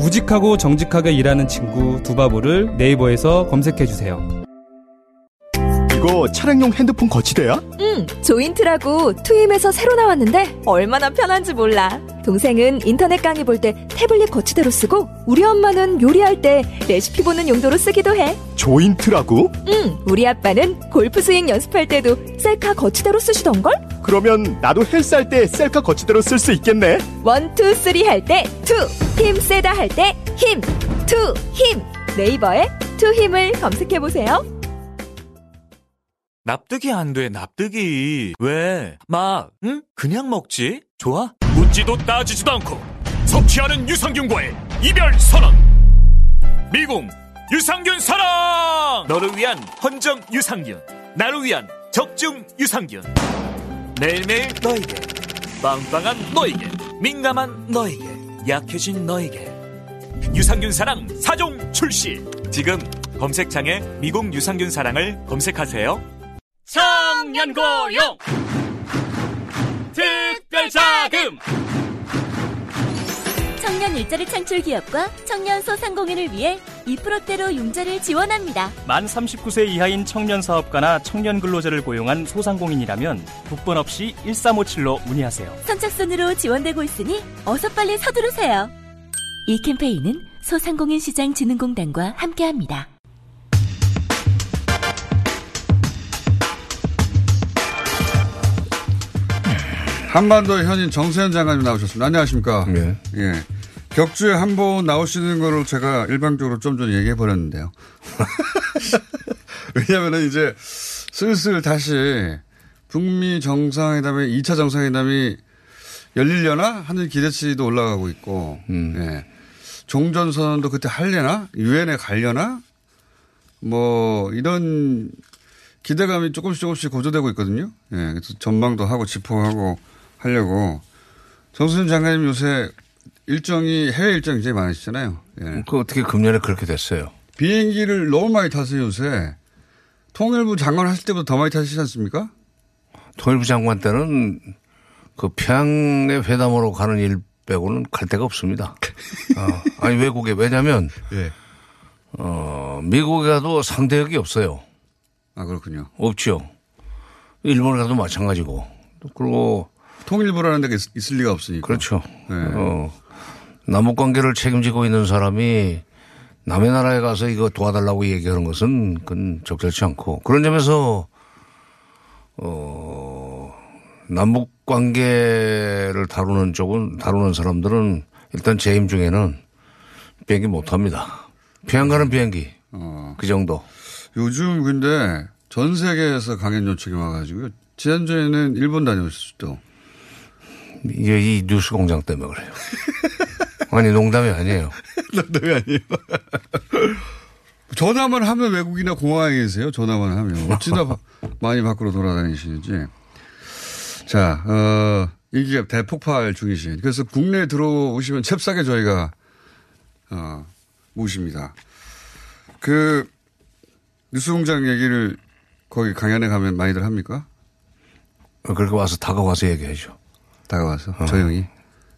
Speaker 10: 우직하고 정직하게 일하는 친구 두바보를 네이버에서 검색해 주세요.
Speaker 11: 이거 이거 차량용 핸드폰 거치대야?
Speaker 1: 응, 조인트라고 투힘에서 새로 나왔는데 얼마나 편한지 몰라. 동생은 인터넷 강의 볼 때 태블릿 거치대로 쓰고 우리 엄마는 요리할 때 레시피 보는 용도로 쓰기도 해.
Speaker 11: 조인트라고?
Speaker 1: 응, 우리 아빠는 골프 스윙 연습할 때도 셀카 거치대로 쓰시던걸?
Speaker 11: 그러면 나도 헬스 할 때 셀카 거치대로 쓸 수 있겠네.
Speaker 1: one, two, three 할 때 two, 힘 세다 할 때 힘, 투, 힘. 네이버에 투 힘을 검색해 보세요.
Speaker 12: 납득이 안 돼, 납득이. 왜? 막, 응? 그냥 먹지? 좋아? 묻지도 따지지도 않고 섭취하는 유산균과의 이별 선언. 미궁 유산균 사랑! 너를 위한 헌정 유산균. 나를 위한 적중 유산균. 매일매일 너에게. 빵빵한 너에게. 민감한 너에게. 약해진 너에게. 유산균 사랑 4종 출시. 지금 검색창에 미궁 유산균 사랑을 검색하세요.
Speaker 13: 청년고용 특별자금
Speaker 14: 청년 일자리 창출 기업과 청년 소상공인을 위해 2%대로 융자를 지원합니다.
Speaker 15: 만 39세 이하인 청년 사업가나 청년 근로자를 고용한 소상공인이라면 국번 없이 1357로 문의하세요.
Speaker 14: 선착순으로 지원되고 있으니 어서 빨리 서두르세요. 이 캠페인은 소상공인 시장 진흥공단과 함께합니다.
Speaker 8: 한반도 현인 정세현 장관님 나오셨습니다. 안녕하십니까?
Speaker 16: 네.
Speaker 8: 예. 격주에 한 번 나오시는 거를 제가 일방적으로 좀 전에 얘기해 버렸는데요. 왜냐면은 이제 슬슬 다시 북미 정상회담의 2차 정상회담이 열리려나 하는 기대치도 올라가고 있고,
Speaker 16: 음.
Speaker 8: 예. 종전 선언도 그때 할려나? 유엔에 가려나? 뭐, 이런 기대감이 조금씩 조금씩 고조되고 있거든요. 예. 그래서 전망도 하고 짚어하고 하려고. 정수진 장관님 요새 일정이 해외 일정이 굉장히 많으시잖아요. 예.
Speaker 16: 그 어떻게 금년에 그렇게 됐어요?
Speaker 8: 비행기를 너무 많이 타세요, 요새. 통일부 장관 하실 때보다 더 많이 타시지 않습니까?
Speaker 16: 통일부 장관 때는 그 평양의 회담으로 가는 일 빼고는 갈 데가 없습니다. 어, 아니 외국에 왜냐하면
Speaker 8: 예.
Speaker 16: 어, 미국에 가도 상대역이 없어요.
Speaker 8: 아 그렇군요.
Speaker 16: 없죠. 일본에 가도 마찬가지고 그리고
Speaker 8: 통일부라는 데가 있, 을 리가 없으니까.
Speaker 16: 그렇죠.
Speaker 8: 네.
Speaker 16: 어, 남북 관계를 책임지고 있는 사람이 남의 나라에 가서 이거 도와달라고 얘기하는 것은 그건 적절치 않고 그런 점에서 어 남북 관계를 다루는 쪽은 다루는 사람들은 일단 재임 중에는 비행기 못 합니다. 평양 가는 비행기
Speaker 8: 어.
Speaker 16: 그 정도.
Speaker 8: 요즘 근데 전 세계에서 강연 요청이 와가지고요. 지난주에는 일본 다녀오셨죠.
Speaker 16: 이게 이 뉴스 공장 때문에 그래요. 아니 농담이 아니에요.
Speaker 8: 농담이 아니에요. 전화만 하면 외국이나 공항에 계세요. 전화만 하면 어찌나 바, 많이 밖으로 돌아다니시는지. 자, 어, 인기가 대폭발 중이신. 그래서 국내에 들어오시면 잽싸게 저희가 어, 모십니다. 그 뉴스공장 얘기를 거기 강연에 가면 많이들 합니까?
Speaker 16: 그렇게 와서 다가와서 얘기하죠.
Speaker 8: 다가와서 어. 조용히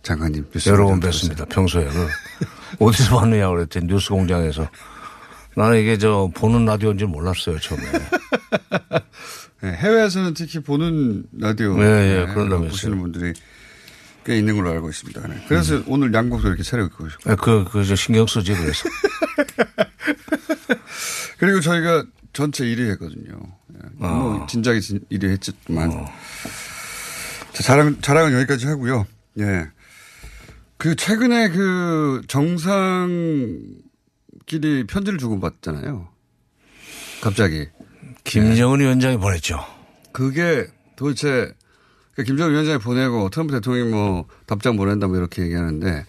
Speaker 8: 장관님
Speaker 16: 여러 번 뵀습니다. 평소에 그 어디서 봤느냐 그랬더니 뉴스 공장에서 나는 이게 저 보는 라디오인 줄 몰랐어요 처음에.
Speaker 8: 네, 해외에서는 특히 보는 라디오
Speaker 16: 네, 네, 그런다면서요.
Speaker 8: 보시는 분들이 꽤 있는 걸로 알고 있습니다. 네. 그래서 음. 오늘 양복도 이렇게 차려입고 오셨고.
Speaker 16: 네, 그, 그, 저 신경 쓰지 그래서.
Speaker 8: 그리고 저희가 전체 1위 했거든요. 어. 뭐 진작에 1위 했지만. 어. 자, 자랑, 자랑은 여기까지 하고요. 예. 그 최근에 그 정상끼리 편지를 주고받잖아요. 갑자기.
Speaker 16: 김정은 네. 위원장이 보냈죠.
Speaker 8: 그게 도대체 그러니까 김정은 위원장이 보내고 트럼프 대통령이 뭐 답장 보낸다 뭐 이렇게 얘기하는데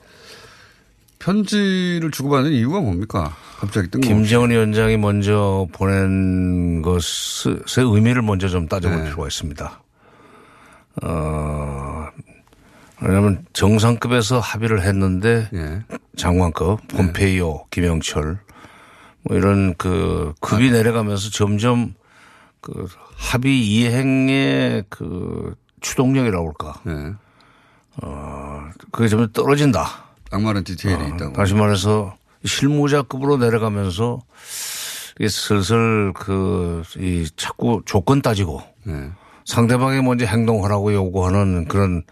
Speaker 8: 편지를 주고받는 이유가 뭡니까? 갑자기 뜬
Speaker 16: 김정은 위원장이 먼저 보낸 것의 의미를 먼저 좀 따져볼 네. 필요가 있습니다. 어, 왜냐하면 정상급에서 합의를 했는데 네. 장관급, 폼페이오, 네. 김영철 뭐 이런 그 급이 아. 내려가면서 점점 그 합의 이행의 그 추동력이라고 할까. 네. 어, 그게 좀 떨어진다.
Speaker 8: 악마는 디테일이 어, 있다고.
Speaker 16: 다시 말해서 실무자급으로 내려가면서 이게 슬슬 그, 이 자꾸 조건 따지고
Speaker 8: 네.
Speaker 16: 상대방이 먼저 행동하라고 요구하는 그런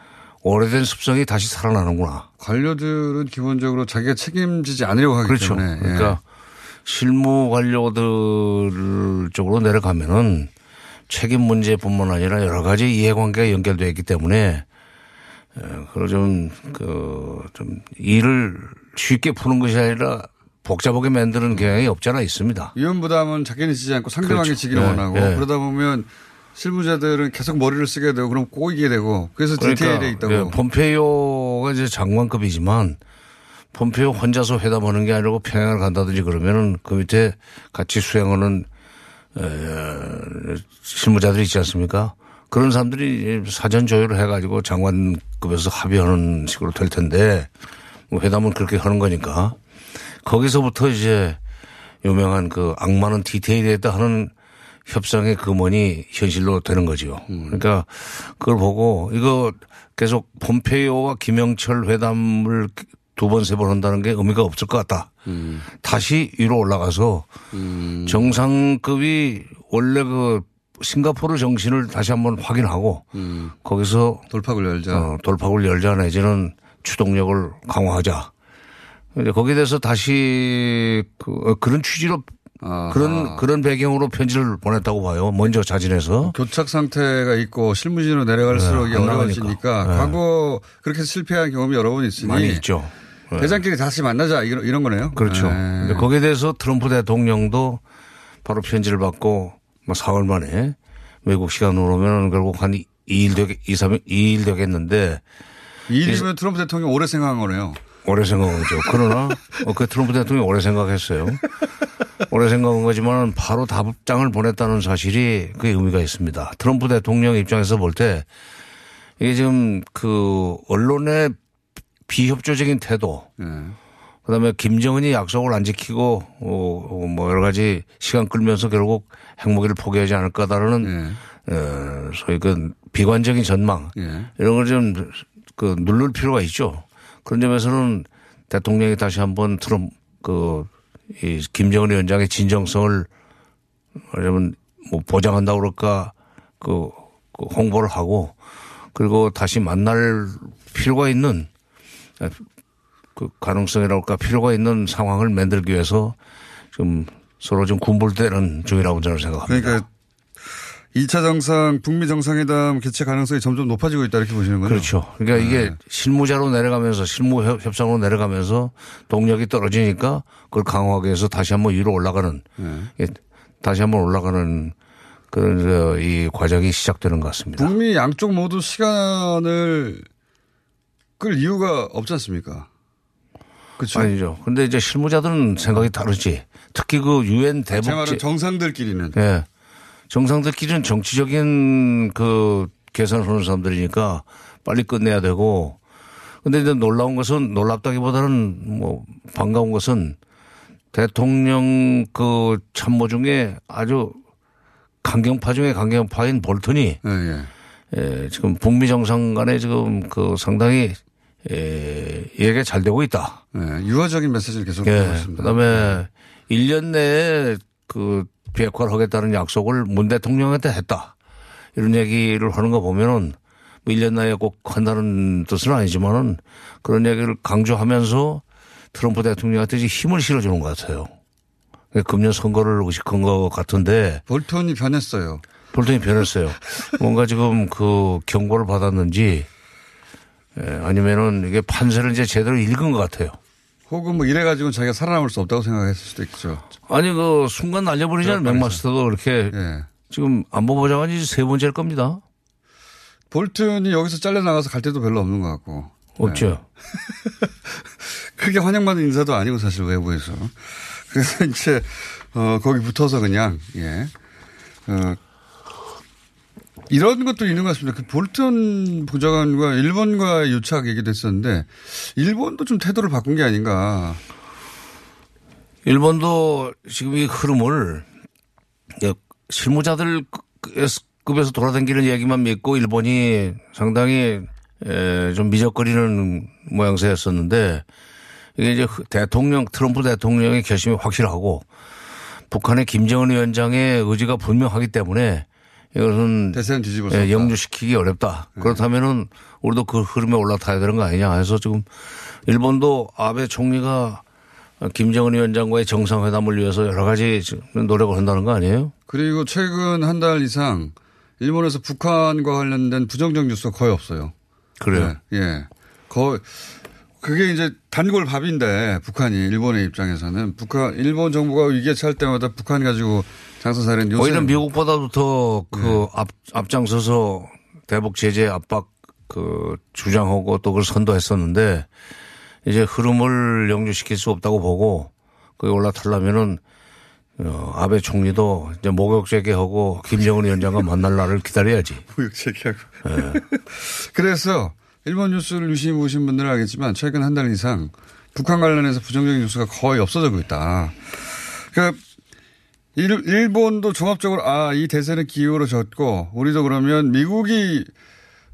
Speaker 16: 오래된 습성이 다시 살아나는구나.
Speaker 8: 관료들은 기본적으로 자기가 책임지지 않으려고 하기
Speaker 16: 그렇죠.
Speaker 8: 때문에. 예.
Speaker 16: 그러니까 실무 관료들 쪽으로 내려가면은 책임 문제뿐만 아니라 여러 가지 이해관계가 연결되어 있기 때문에 그걸 좀, 그, 좀 일을 쉽게 푸는 것이 아니라 복잡하게 만드는 경향이 없잖아 있습니다.
Speaker 8: 위험 부담은 자기는 지지 않고 상대방이
Speaker 16: 그렇죠.
Speaker 8: 지기를
Speaker 16: 네,
Speaker 8: 원하고
Speaker 16: 네.
Speaker 8: 그러다 보면 실무자들은 계속 머리를 쓰게 되고 그럼 꼬이게 되고 그래서 디테일에 있다고.
Speaker 16: 예, 폼페이오가 이제 장관급이지만 폼페이오 혼자서 회담하는 게 아니고 평양을 간다든지 그러면은 그 밑에 같이 수행하는 에, 실무자들이 있지 않습니까? 그런 사람들이 사전 조율을 해가지고 장관급에서 합의하는 식으로 될 텐데 뭐 회담은 그렇게 하는 거니까 거기서부터 이제 유명한 그 악마는 디테일에 있다 하는 협상의 금원이 현실로 되는 거죠. 그러니까 그걸 보고 이거 계속 폼페이오와 김영철 회담을 두 번, 세 번 한다는 게 의미가 없을 것 같다. 다시 위로 올라가서 정상급이 원래 그 싱가포르 정신을 다시 한번 확인하고 거기서
Speaker 8: 돌파구를 열자.
Speaker 16: 어, 돌파구를 열자 내지는 추동력을 강화하자. 거기에 대해서 다시 그, 어, 그런 취지로 그런 그런 배경으로 편지를 보냈다고 봐요. 먼저 자진해서.
Speaker 8: 교착 상태가 있고 실무진으로 내려갈수록
Speaker 16: 네,
Speaker 8: 어려워지니까.
Speaker 16: 네.
Speaker 8: 과거 그렇게 실패한 경험이 여러 번 있으니
Speaker 16: 많이 있죠. 네.
Speaker 8: 대장끼리 다시 만나자 이런, 이런 거네요.
Speaker 16: 그렇죠.
Speaker 8: 네.
Speaker 16: 거기에 대해서 트럼프 대통령도 바로 편지를 받고 뭐 4월 만에 외국 시간으로 오면 결국 한 2일 되겠, 2, 3일, 2일 되겠는데.
Speaker 8: 이일이면 트럼프 대통령 오래 생각한 거네요.
Speaker 16: 오래 생각한 거죠. 그러나 어, 그 트럼프 대통령이 오래 생각했어요. 오래 생각한 거지만 바로 답장을 보냈다는 사실이 그게 의미가 있습니다. 트럼프 대통령 입장에서 볼 때 이게 지금 그 언론의 비협조적인 태도
Speaker 8: 네.
Speaker 16: 그다음에 김정은이 약속을 안 지키고 어, 어, 뭐 여러 가지 시간 끌면서 결국 핵무기를 포기하지 않을 거다라는 어, 소위 그 비관적인 전망
Speaker 8: 예.
Speaker 16: 이런 걸 좀 그 누를 필요가 있죠. 그런 점에서는 대통령이 다시 한번 트럼 그 이 김정은 위원장의 진정성을 말하자면 뭐 보장한다고 그럴까 그, 그 홍보를 하고 그리고 다시 만날 필요가 있는 그 가능성이라고 할까 필요가 있는 상황을 만들기 위해서 좀 서로 좀 군불대는 중이라고 저는 생각합니다.
Speaker 8: 그러니까 2차 정상, 북미 정상회담 개최 가능성이 점점 높아지고 있다 이렇게 보시는 거죠?
Speaker 16: 그렇죠. 그러니까 이게 실무자로 내려가면서 실무 협- 협상으로 내려가면서 동력이 떨어지니까 그걸 강화하기 위해서 다시 한번 위로 올라가는 예, 다시 한번 올라가는 그런 저이 과정이 시작되는 것 같습니다.
Speaker 8: 북미 양쪽 모두 시간을 끌 이유가 없지 않습니까? 그렇죠.
Speaker 16: 아니죠. 근데 이제 실무자들은 생각이 다르지. 특히 그 유엔
Speaker 8: 제 말은
Speaker 16: 대북
Speaker 8: 정상들끼리는.
Speaker 16: 예. 정상들끼리는 정치적인 그 계산을 하는 사람들이니까 빨리 끝내야 되고 근데 이제 놀라운 것은 놀랍다기보다는 뭐 반가운 것은 대통령 그 참모 중에 아주 강경파 중에 강경파인 볼턴이 예, 지금 북미 정상 간에 지금 그 상당히 예, 얘기가 잘 되고 있다.
Speaker 8: 유화적인 메시지를 계속
Speaker 16: 예.
Speaker 8: 주고 있습니다.
Speaker 16: 그다음에 1년 내에 그 비핵화를 하겠다는 약속을 문 대통령한테 했다. 이런 얘기를 하는 거 보면은 뭐 1년 내에 꼭 한다는 뜻은 아니지만은 그런 얘기를 강조하면서 트럼프 대통령한테 힘을 실어주는 것 같아요. 그러니까 금년 선거를 의식한 것 같은데.
Speaker 8: 볼턴이 변했어요.
Speaker 16: 볼턴이 변했어요. 뭔가 지금 그 경고를 받았는지 예, 아니면은 이게 판세를 이제 제대로 읽은 것 같아요.
Speaker 8: 혹은 뭐 이래가지고는 자기가 살아남을 수 없다고 생각했을 수도 있죠.
Speaker 16: 아니 그 순간 날려버리잖아요.
Speaker 8: 그럴
Speaker 16: 맥마스터도 그렇게 지금 안보보장한 지세 번째일 겁니다.
Speaker 8: 볼튼이 여기서 잘려나가서 갈 데도 별로 없는 것 같고.
Speaker 16: 없죠.
Speaker 8: 네. 크게 환영받는 인사도 아니고 사실 외부에서. 그래서 이제, 어, 거기 붙어서 그냥, 예. 어, 이런 것도 있는 것 같습니다. 그 볼튼 부장관과 일본과의 유착 얘기도 했었는데, 일본도 좀 태도를 바꾼 게 아닌가.
Speaker 16: 일본도 지금 이 흐름을 실무자들 급에서 돌아다니는 얘기만 믿고 일본이 상당히 에, 좀 미적거리는 모양새였었는데 이게 이제 대통령 트럼프 대통령의 결심이 확실하고 북한의 김정은 위원장의 의지가 분명하기 때문에 이것은
Speaker 8: 대세는 뒤집어 수
Speaker 16: 예. 영주시키기 어렵다. 그렇다면은 우리도 그 흐름에 올라타야 되는 거 아니냐 해서 지금 일본도 아베 총리가 김정은 위원장과의 정상회담을 위해서 여러 가지 노력을 한다는 거 아니에요?
Speaker 8: 그리고 최근 한 달 이상 일본에서 북한과 관련된 부정적 뉴스가 거의 없어요.
Speaker 16: 그래요?
Speaker 8: 예. 예. 거의 그게 이제 단골 밥인데 북한이 일본의 입장에서는 북한 일본 정부가 위기에 처할 때마다 북한 가지고 장사살인 요새
Speaker 16: 오히려 미국보다도 더그
Speaker 8: 네.
Speaker 16: 앞, 앞장서서 대북 제재 압박 그 주장하고 또 그걸 선도했었는데 이제 흐름을 영주시킬 수 없다고 보고 거기 올라타려면은 어, 아베 총리도 이제 목욕 재개하고 김정은 위원장과 만날 날을 기다려야지.
Speaker 8: 목욕 재개하고. 그래서 일본 뉴스를 유심히 보신 분들은 알겠지만 최근 한 달 이상 북한 관련해서 부정적인 뉴스가 거의 없어지고 있다. 그러니까 일, 일본도 종합적으로 아, 이 대세는 기후로 졌고 우리도 그러면 미국이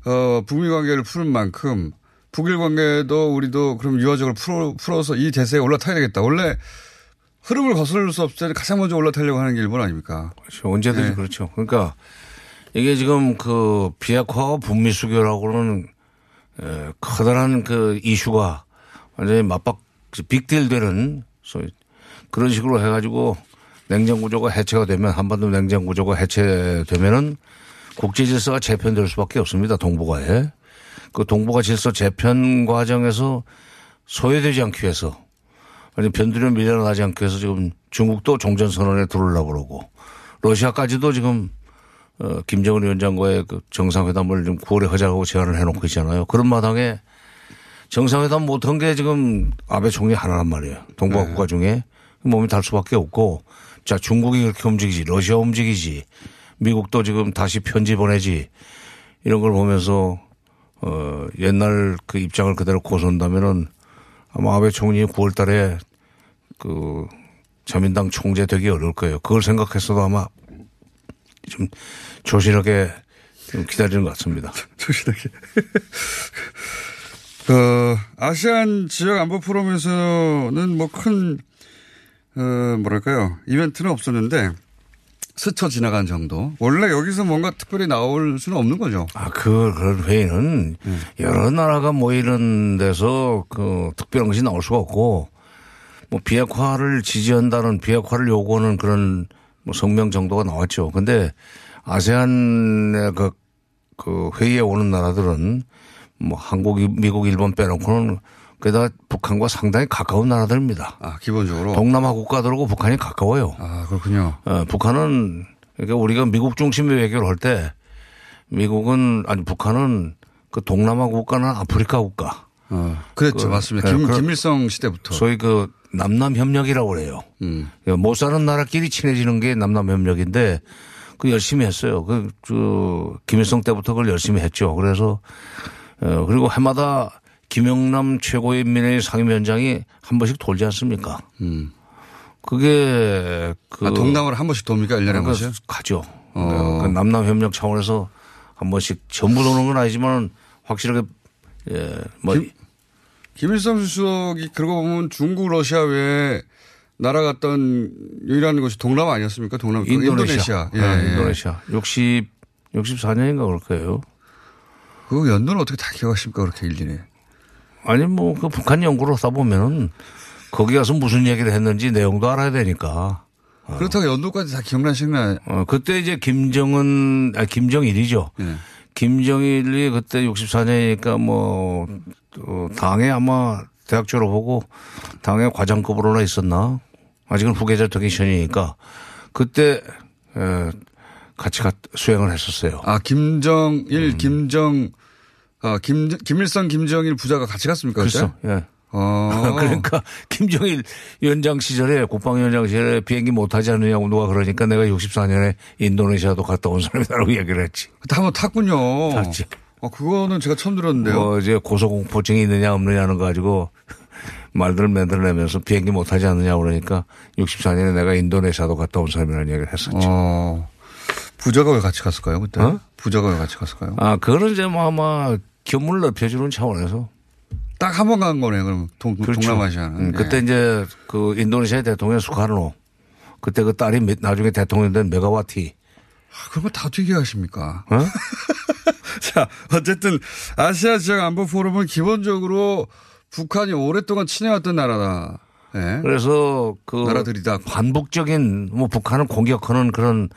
Speaker 8: 어, 북미 관계를 푸는 만큼 북일 관계도 우리도 그럼 유화적으로 풀어, 풀어서 이 대세에 올라타야 되겠다. 원래 흐름을 거슬 수 없을 때 가장 먼저 올라타려고 하는 게 일본 아닙니까?
Speaker 16: 그렇죠. 언제든지
Speaker 8: 네.
Speaker 16: 그렇죠. 그러니까 이게 지금 그 비핵화와 북미 수교라고는 에, 커다란 그 이슈가 완전히 맞박 빅딜 되는 소위 그런 식으로 해가지고 냉전 구조가 해체가 되면 한반도 냉전 구조가 해체되면은 국제 질서가 재편될 수밖에 없습니다. 동북아에. 그 동북아 질서 재편 과정에서 소외되지 않기 위해서 아니 변두리를 밀려나지 않기 위해서 지금 중국도 종전선언에 들어오려고 그러고 러시아까지도 지금 어, 김정은 위원장과의 그 정상회담을 좀 9월에 하자고 제안을 해놓고 있잖아요. 그런 마당에 정상회담 못한 게 지금 아베 총리 하나란 말이에요. 동북아 국가 중에 몸이 달 수밖에 없고 자 중국이 그렇게 움직이지 러시아 움직이지 미국도 지금 다시 편지 보내지 이런 걸 보면서 어 옛날 그 입장을 그대로 고선다면은 아마 아베 총리 9월 달에 그 자민당 총재 되기 어려울 거예요. 그걸 생각했어도 아마 좀 조신하게 좀 기다리는 것 같습니다.
Speaker 8: 조신하게. 그 아시안 지역 안보 포럼에서는 뭐 큰 어, 뭐랄까요 이벤트는 없었는데 스쳐 지나간 정도. 원래 여기서 뭔가 특별히 나올 수는 없는 거죠.
Speaker 16: 아, 그, 그런 회의는 여러 나라가 모이는 데서 그 특별한 것이 나올 수가 없고 뭐 비핵화를 지지한다는 비핵화를 요구하는 그런 뭐 성명 정도가 나왔죠. 근데 아세안의 그, 그 회의에 오는 나라들은 뭐 한국, 미국, 일본 빼놓고는 게다가 북한과 상당히 가까운 나라들입니다.
Speaker 8: 아, 기본적으로.
Speaker 16: 동남아 국가들하고 북한이 가까워요.
Speaker 8: 아, 그렇군요.
Speaker 16: 어, 북한은 그러니까 우리가 미국 중심의 외교를 할 때 미국은 아니 북한은 그 동남아 국가나 아프리카 국가.
Speaker 8: 어, 그랬죠. 맞습니다. 김- 김일성 시대부터.
Speaker 16: 소위 그 남남 협력이라고 그래요.
Speaker 8: 음.
Speaker 16: 못 사는 나라끼리 친해지는 게 남남 협력인데 그 열심히 했어요. 그, 그 김일성 때부터 그걸 열심히 했죠. 그래서 어, 그리고 해마다 김영남 최고인민회 상임위원장이 한 번씩 돌지 않습니까?
Speaker 8: 음.
Speaker 16: 그게 그
Speaker 8: 아, 동남아를 한 번씩 돕니까? 1년에 한
Speaker 16: 그러니까
Speaker 8: 번씩?
Speaker 16: 가죠.
Speaker 8: 어.
Speaker 16: 그 남남 협력 차원에서 한 번씩 전부 도는 건 아니지만 확실하게 예, 뭐
Speaker 8: 김일성 수석이 그러고 보면 중국, 러시아 외에 날아갔던 유일한 곳이 동남아 아니었습니까? 동남아.
Speaker 16: 인도네시아.
Speaker 8: 예,
Speaker 16: 네,
Speaker 8: 예.
Speaker 16: 인도네시아. 60 64년인가 그럴 거예요.
Speaker 8: 그거 연도는 어떻게 다 기억하십니까? 그렇게 일일이.
Speaker 16: 아니 뭐 그 북한 연구를 하다 보면은 거기 가서 무슨 얘기를 했는지 내용도 알아야 되니까.
Speaker 8: 그렇다고 연도까지 다 기억나시나요?
Speaker 16: 어, 그때 이제 김정은, 아, 김정일이죠.
Speaker 8: 네.
Speaker 16: 김정일이 그때 64년이니까 뭐, 어, 당에 아마 대학 졸업하고 당에 과장급으로나 있었나? 아직은 후계자 특기션이니까 그때, 에, 같이 가, 수행을 했었어요.
Speaker 8: 아, 김정일,
Speaker 16: 음.
Speaker 8: 김정, 아, 김, 김일성, 김정일 부자가 같이 갔습니까?
Speaker 16: 그렇죠. 예.
Speaker 8: 어.
Speaker 16: 그러니까 김정일 위원장 시절에 국방위원장 시절에 비행기 못 타지 않느냐고 누가 그러니까 내가 64년에 인도네시아도 갔다 온 사람이라고 얘기를 했지.
Speaker 8: 그때 한번 탔군요.
Speaker 16: 탔지.
Speaker 8: 어, 그거는 제가 처음 들었는데요.
Speaker 16: 뭐 이제 고소공포증이 있느냐 없느냐는 거 가지고 말들을 만들어내면서 비행기 못 타지 않느냐 그러니까 64년에 내가 인도네시아도 갔다 온 사람이라는 얘기를 했었죠.
Speaker 8: 어. 부자가 왜 같이 갔을까요? 그때?
Speaker 16: 어?
Speaker 8: 부자가 왜 같이 갔을까요?
Speaker 16: 아, 그거는 이제 뭐 아마 견문을 넓혀주는 차원에서.
Speaker 8: 딱 한 번 간 거네요. 그럼 동,
Speaker 16: 그렇죠.
Speaker 8: 동남아시아는.
Speaker 16: 음, 그때
Speaker 8: 예.
Speaker 16: 이제 그 인도네시아 대통령 수카르노 그때 그 딸이 매- 나중에 대통령 된 메가와티.
Speaker 8: 아, 그런 거다 어떻게 하십니까?
Speaker 16: 어?
Speaker 8: 자, 어쨌든 아시아 지역 안보 포럼은 기본적으로 북한이 오랫동안 친해왔던 나라다. 예.
Speaker 16: 그래서 그
Speaker 8: 나라들이다.
Speaker 16: 반복적인 뭐 북한을 공격하는 그런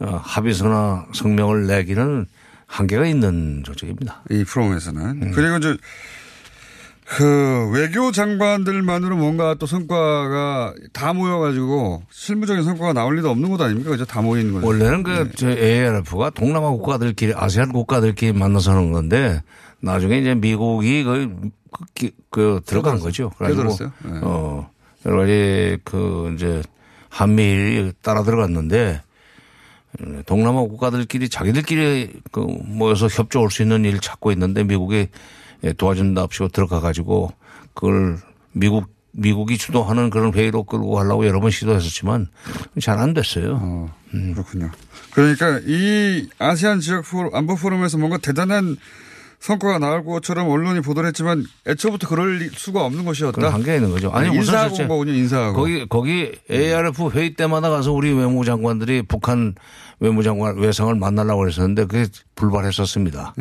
Speaker 16: 어, 합의서나 성명을 내기는 한계가 있는 조직입니다.
Speaker 8: 이 프로그램에서는. 그리고 이제 그 외교 장관들만으로 뭔가 또 성과가 다 모여가지고 실무적인 성과가 나올 리도 없는 것 아닙니까? 그죠? 다 모이는 거죠.
Speaker 16: 원래는 그저 ARF가 동남아 국가들끼리 아세안 국가들끼리 만나서 하는 건데 나중에 이제 미국이 그, 그, 기- 그 들어간 거죠. 그래가지고?
Speaker 8: 네.
Speaker 16: 어 여러 가지 그 이제 한미일이 따라 들어갔는데 음, 동남아 국가들끼리 자기들끼리 그 모여서 협조할 수 있는 일을 찾고 있는데 미국이 예, 도와준답시고 들어가 가지고 그걸 미국 미국이 주도하는 그런 회의로 끌고 가려고 여러 번 시도했었지만 잘 안 됐어요. 음.
Speaker 8: 그렇군요. 그러니까 이 아시안 지역 포럼, 안보 포럼에서 뭔가 대단한 성과가 나올 것처럼 언론이 보도를 했지만 애초부터 그럴 수가 없는 것이었다.
Speaker 16: 한계가 있는 거죠. 아니, 우선
Speaker 8: 인사하고
Speaker 16: 실제
Speaker 8: 온 거군요, 인사하고.
Speaker 16: 거기 거기 ARF 회의 때마다 가서 우리 외무장관들이 북한 외무장관 외상을 만나려고 그랬었는데 그게 불발했었습니다.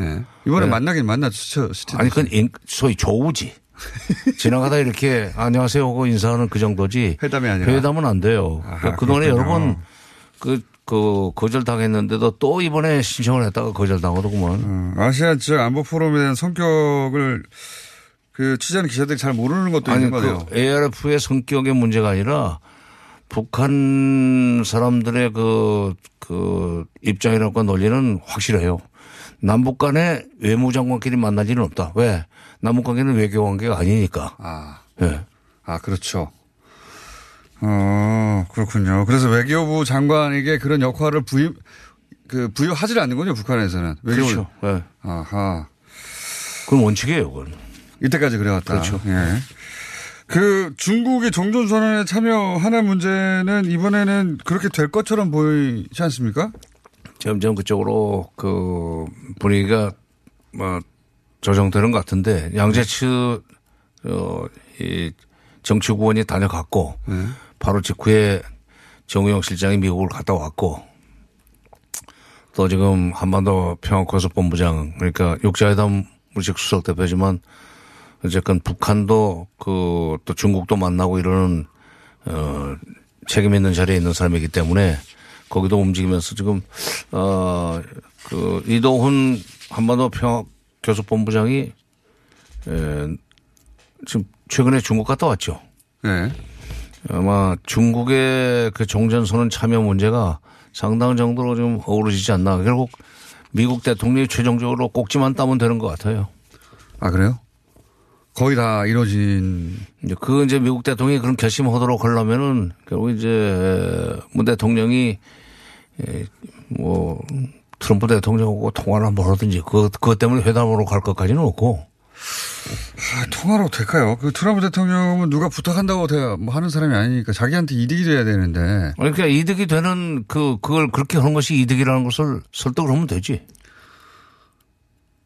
Speaker 8: 이번에
Speaker 16: 네.
Speaker 8: 만나긴 만났죠.
Speaker 16: 아니 그건 인- 소위 조우지. 지나가다 이렇게 안녕하세요 하고 인사하는 그 정도지.
Speaker 8: 회담이 아니라.
Speaker 16: 회담은 안 돼요.
Speaker 8: 아하,
Speaker 16: 그동안에 여러
Speaker 8: 그렇군요.
Speaker 16: 번 그, 그 거절당했는데도 또 이번에 신청을 했다가 거절당하더구만.
Speaker 8: 음, 아시아 지역 안보 포럼에 대한 성격을 그 취재하는 기자들이 잘 모르는 것도
Speaker 16: 아니
Speaker 8: 있는 거네요.
Speaker 16: 그 ARF의 성격의 문제가 아니라 북한 사람들의 그, 그 입장이라고 논리는 확실해요. 남북 간에 외무장관끼리 만날 일은 없다. 왜? 남북 관계는 외교 관계가 아니니까.
Speaker 8: 아.
Speaker 16: 예.
Speaker 8: 아, 그렇죠. 어, 그렇군요. 그래서 외교부 장관에게 그런 역할을 부여, 그, 부여하지 않는군요, 북한에서는. 외교
Speaker 16: 그렇죠. 예.
Speaker 8: 아하.
Speaker 16: 그건 원칙이에요, 그건.
Speaker 8: 이때까지 그래왔다.
Speaker 16: 그렇죠.
Speaker 8: 예. 그 중국이 종전 선언에 참여하는 문제는 이번에는 그렇게 될 것처럼 보이지 않습니까?
Speaker 16: 점점 그쪽으로 그 분위기가 뭐 조정되는 것 같은데 양재츠 어이 정치구원이 다녀갔고 바로 직후에 정우영 실장이 미국을 갔다 왔고 또 지금 한반도 평화고속본부장 그러니까 육자회담 물식 수석 대표지만 어쨌건 북한도 그 또 중국도 만나고 이러는 어 책임 있는 자리에 있는 사람이기 때문에 거기도 움직이면서 지금 어그 이도훈 한반도 평화 교섭본부장이 에 지금 최근에 중국 갔다 왔죠.
Speaker 8: 네.
Speaker 16: 아마 중국의 그 종전선언 참여 문제가 상당 정도로 좀 어우러지지 않나. 결국 미국 대통령이 최종적으로 꼭지만 따면 되는 것 같아요.
Speaker 8: 아, 그래요? 거의 다 이루어진.
Speaker 16: 이제 그 이제 미국 대통령이 그런 결심하도록 하려면은 결국 이제 문 대통령이 에, 뭐 트럼프 대통령하고 통화를 한번 하든지 그것, 그것 때문에 회담으로 갈 것까지는 없고
Speaker 8: 아, 통화로 될까요? 그 트럼프 대통령은 누가 부탁한다고 돼야 뭐 하는 사람이 아니니까 자기한테 이득이 돼야 되는데.
Speaker 16: 그러니까 이득이 되는 그 그걸 그렇게 하는 것이 이득이라는 것을 설득을 하면 되지.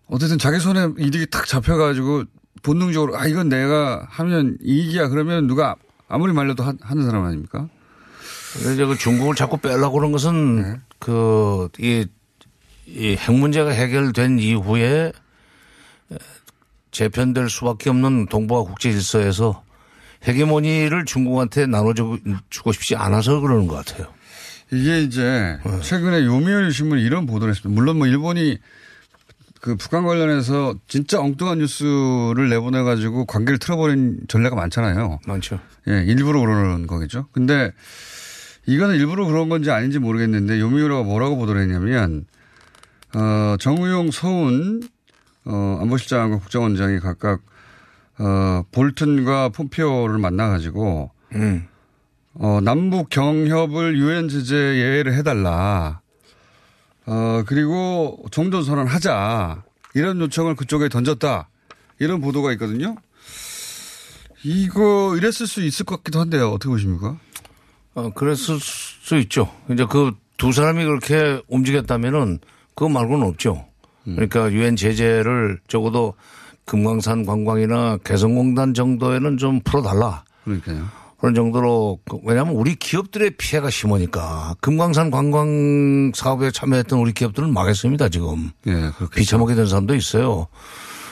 Speaker 8: 어쨌든 자기 손에 이득이 탁 잡혀가지고 본능적으로 아, 이건 내가 하면 이익이야 그러면 누가 아무리 말려도 하, 는 사람 아닙니까?
Speaker 16: 이제 그 중국을 자꾸 빼려고 그런 것은 그, 이, 이 핵 문제가 해결된 이후에 재편될 수밖에 없는 동북아 국제 질서에서 헤게모니를 중국한테 나눠주고 싶지 않아서 그러는 것 같아요.
Speaker 8: 이게 이제 최근에 요미우리 신문이 이런 보도를 했습니다. 물론 뭐 일본이 그 북한 관련해서 진짜 엉뚱한 뉴스를 내보내가지고 관계를 틀어버린 전례가 많잖아요.
Speaker 16: 많죠.
Speaker 8: 예, 일부러 그러는 거겠죠. 근데 이거는 일부러 그런 건지 아닌지 모르겠는데 요미우리가 뭐라고 보도를 했냐면 어, 정우용, 서훈 어, 안보실장과 국정원장이 각각 어, 볼튼과 폼피오를 만나가지고
Speaker 16: 음.
Speaker 8: 어, 남북 경협을 유엔 제재 예외를 해달라. 어, 그리고 종전 선언 하자. 이런 요청을 그쪽에 던졌다. 이런 보도가 있거든요. 이거 이랬을 수 있을 것 같기도 한데요. 어떻게 보십니까?
Speaker 16: 어, 그랬을 수 있죠. 이제 그 두 사람이 그렇게 움직였다면은 그거 말고는 없죠. 그러니까 유엔 제재를 적어도 금강산 관광이나 개성공단 정도에는 좀 풀어달라.
Speaker 8: 그러니까요.
Speaker 16: 그런 정도로 그 왜냐하면 우리 기업들의 피해가 심하니까 금강산 관광 사업에 참여했던 우리 기업들은 망했습니다 지금.
Speaker 8: 예,
Speaker 16: 비참하게 된 사람도 있어요.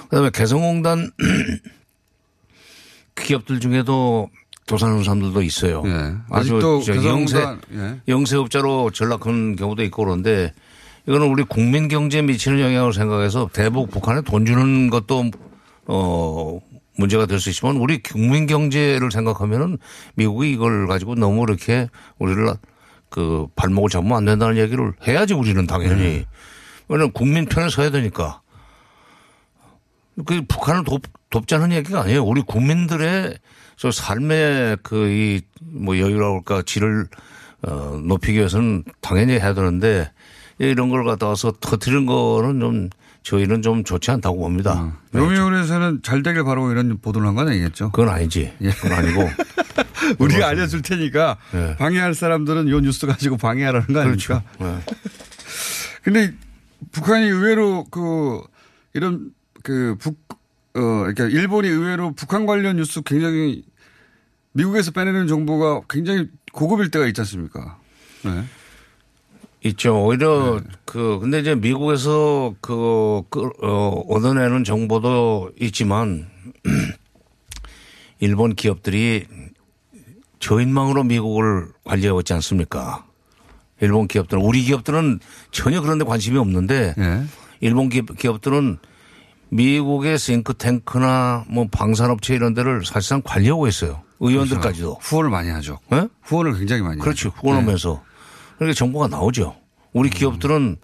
Speaker 16: 그다음에 개성공단 기업들 중에도 도산하는 사람들도 있어요.
Speaker 8: 예.
Speaker 16: 아주
Speaker 8: 개성공단,
Speaker 16: 영세
Speaker 8: 예.
Speaker 16: 영세업자로 전락한 경우도 있고 그런데 이거는 우리 국민 경제에 미치는 영향을 생각해서 대북 북한에 돈 주는 것도 어 문제가 될 수 있지만 우리 국민 경제를 생각하면은 미국이 이걸 가지고 너무 이렇게 우리를 그 발목을 잡으면 안 된다는 얘기를 해야지 우리는 당연히. 왜냐면 국민 편에 서야 되니까. 그 북한을 돕, 돕자는 얘기가 아니에요. 우리 국민들의 저 삶의 그 이 뭐 여유라고 할까 질을 어 높이기 위해서는 당연히 해야 되는데 이런 걸 갖다 와서 터트리는 거는 좀 저희는 좀 좋지 않다고 봅니다.
Speaker 8: 요미우에서는 잘 되길 바라고 이런 보도를 한 건 아니겠죠?
Speaker 16: 그건 아니지. 그건 아니고.
Speaker 8: 우리가 알려줄 테니까
Speaker 16: 네.
Speaker 8: 방해할 사람들은 요 뉴스 가지고 방해하라는 거 아닙니까?
Speaker 16: 네.
Speaker 8: 근데 북한이 의외로 그 이런 그 북, 어, 그러니까 일본이 의외로 북한 관련 뉴스 굉장히 미국에서 빼내는 정보가 굉장히 고급일 때가 있지 않습니까? 네.
Speaker 16: 있죠. 오히려 그 근데 이제 미국에서 그, 그 어, 얻어내는 정보도 있지만 일본 기업들이 저인망으로 미국을 관리하고 있지 않습니까? 일본 기업들은 우리 기업들은 전혀 그런 데 관심이 없는데
Speaker 8: 네.
Speaker 16: 일본 기업, 기업들은 미국의 싱크탱크나 뭐 방산업체 이런 데를 사실상 관리하고 있어요. 의원들까지도.
Speaker 8: 그렇죠. 후원을 많이 하죠.
Speaker 16: 네?
Speaker 8: 후원을 굉장히 많이
Speaker 16: 그렇죠.
Speaker 8: 하죠.
Speaker 16: 후원하면서. 그러니까 정보가 나오죠. 우리 기업들은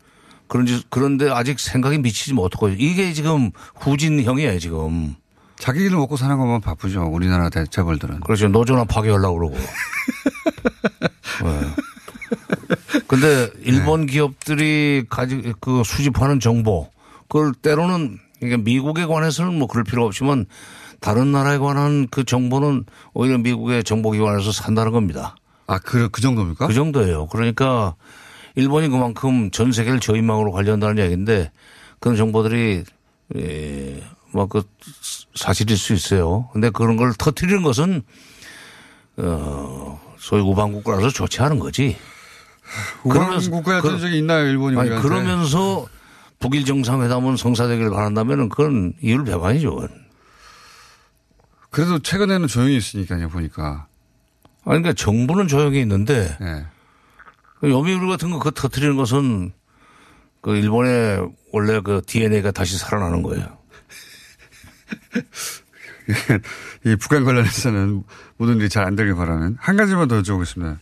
Speaker 16: 그런지 그런데 아직 생각이 미치지 못하고 이게 지금 후진형이에요 지금.
Speaker 8: 자기를 먹고 사는 것만 바쁘죠. 우리나라 대- 재벌들은.
Speaker 16: 그렇죠. 노조나 파괴하려고 그러고. 네. 근데 일본 기업들이 가지 그 수집하는 정보 그걸 때로는 이게 미국에 관해서는 뭐 그럴 필요 없지만 다른 나라에 관한 그 정보는 오히려 미국의 정보기관에서 산다는 겁니다.
Speaker 8: 아, 그, 그 정도입니까?
Speaker 16: 그 정도예요. 그러니까 일본이 그만큼 전 세계를 저인망으로 관리한다는 얘기인데 그런 정보들이 예, 뭐그 사실일 수 있어요. 근데 그런 걸 터트리는 것은 어 소위 우방국가라서 좋지 않은 거지.
Speaker 8: 우방국가였던 적이 있나요, 일본이
Speaker 16: 아니,
Speaker 8: 우리한테?
Speaker 16: 그러면서 북일 정상회담은 성사되기를 바란다면은 그건 이율 배반이죠. 그건.
Speaker 8: 그래도 최근에는 조용히 있으니까요, 보니까.
Speaker 16: 아니, 그러니까 정부는 조용히 있는데
Speaker 8: 네.
Speaker 16: 그 요미우리 같은 거 그 터트리는 것은 그 일본의 원래 그 DNA가 다시 살아나는 거예요.
Speaker 8: 이 북한 관련해서는 모든 일이 잘 안 되길 바라는 한 가지만 더 여쭤보겠습니다.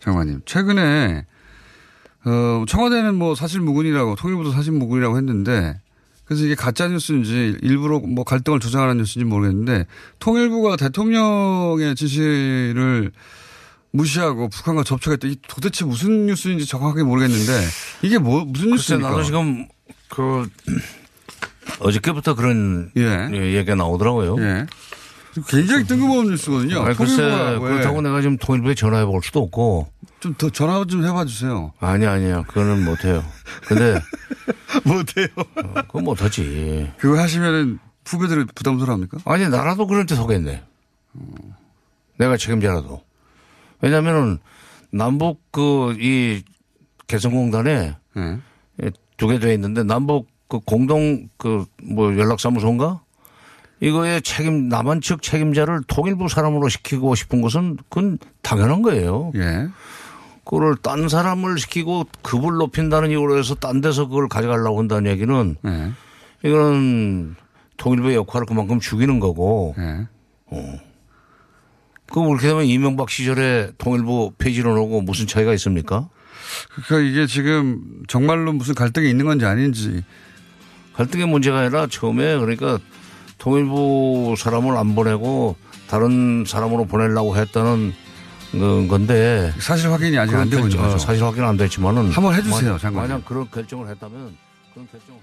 Speaker 8: 장관님. 최근에, 어, 청와대는 뭐 사실 무근이라고, 통일부도 사실 무근이라고 했는데, 그래서 이게 가짜 뉴스인지 일부러 뭐 갈등을 조장하는 뉴스인지 모르겠는데, 통일부가 대통령의 지시를 무시하고 북한과 접촉했다. 이 도대체 무슨 뉴스인지 정확하게 모르겠는데, 이게 뭐, 무슨 뉴스입니까?
Speaker 16: 나도 지금 그 어저께부터 그런 예, 얘기가 나오더라고요.
Speaker 8: 예. 굉장히 뜬금없는 뉴스거든요.
Speaker 16: 아니, 글쎄 그렇다고 내가 지금 통일부에 전화해 볼 수도 없고.
Speaker 8: 좀 더 전화 좀 해봐 주세요.
Speaker 16: 아니 아니야 그거는 못해요. 근데
Speaker 8: 못해요.
Speaker 16: 그건 못하지.
Speaker 8: 그거 하시면은 후배들이 부담스러워합니까?
Speaker 16: 아니 나라도 그럴 때 속겠네. 내가 책임자라도. 왜냐면은 남북 그 이 개성공단에
Speaker 8: 네.
Speaker 16: 두개 돼 있는데 남북 그 공동 그 뭐 연락사무소인가? 이거에 책임 남한 측 책임자를 통일부 사람으로 시키고 싶은 것은 그건 당연한 거예요.
Speaker 8: 예.
Speaker 16: 그걸 딴 사람을 시키고 급을 높인다는 이유로 해서 딴 데서 그걸 가져가려고 한다는 얘기는
Speaker 8: 네.
Speaker 16: 이거는 통일부의 역할을 그만큼 죽이는 거고.
Speaker 8: 네.
Speaker 16: 어. 그럼 그렇게 되면 이명박 시절에 통일부 폐지로 놓고 무슨 차이가 있습니까?
Speaker 8: 그러니까 이게 지금 정말로 무슨 갈등이 있는 건지 아닌지.
Speaker 16: 갈등의 문제가 아니라 처음에 그러니까 통일부 사람을 안 보내고 다른 사람으로 보내려고 했다는 그 건데
Speaker 8: 사실 확인이 아직 안 되고 있는
Speaker 16: 결정- 어,
Speaker 8: 거죠.
Speaker 16: 사실 확인 안 됐지만은
Speaker 8: 한번 해주세요,
Speaker 16: 만-
Speaker 8: 장관님.
Speaker 16: 만약 그런 결정을 했다면 그런 결정을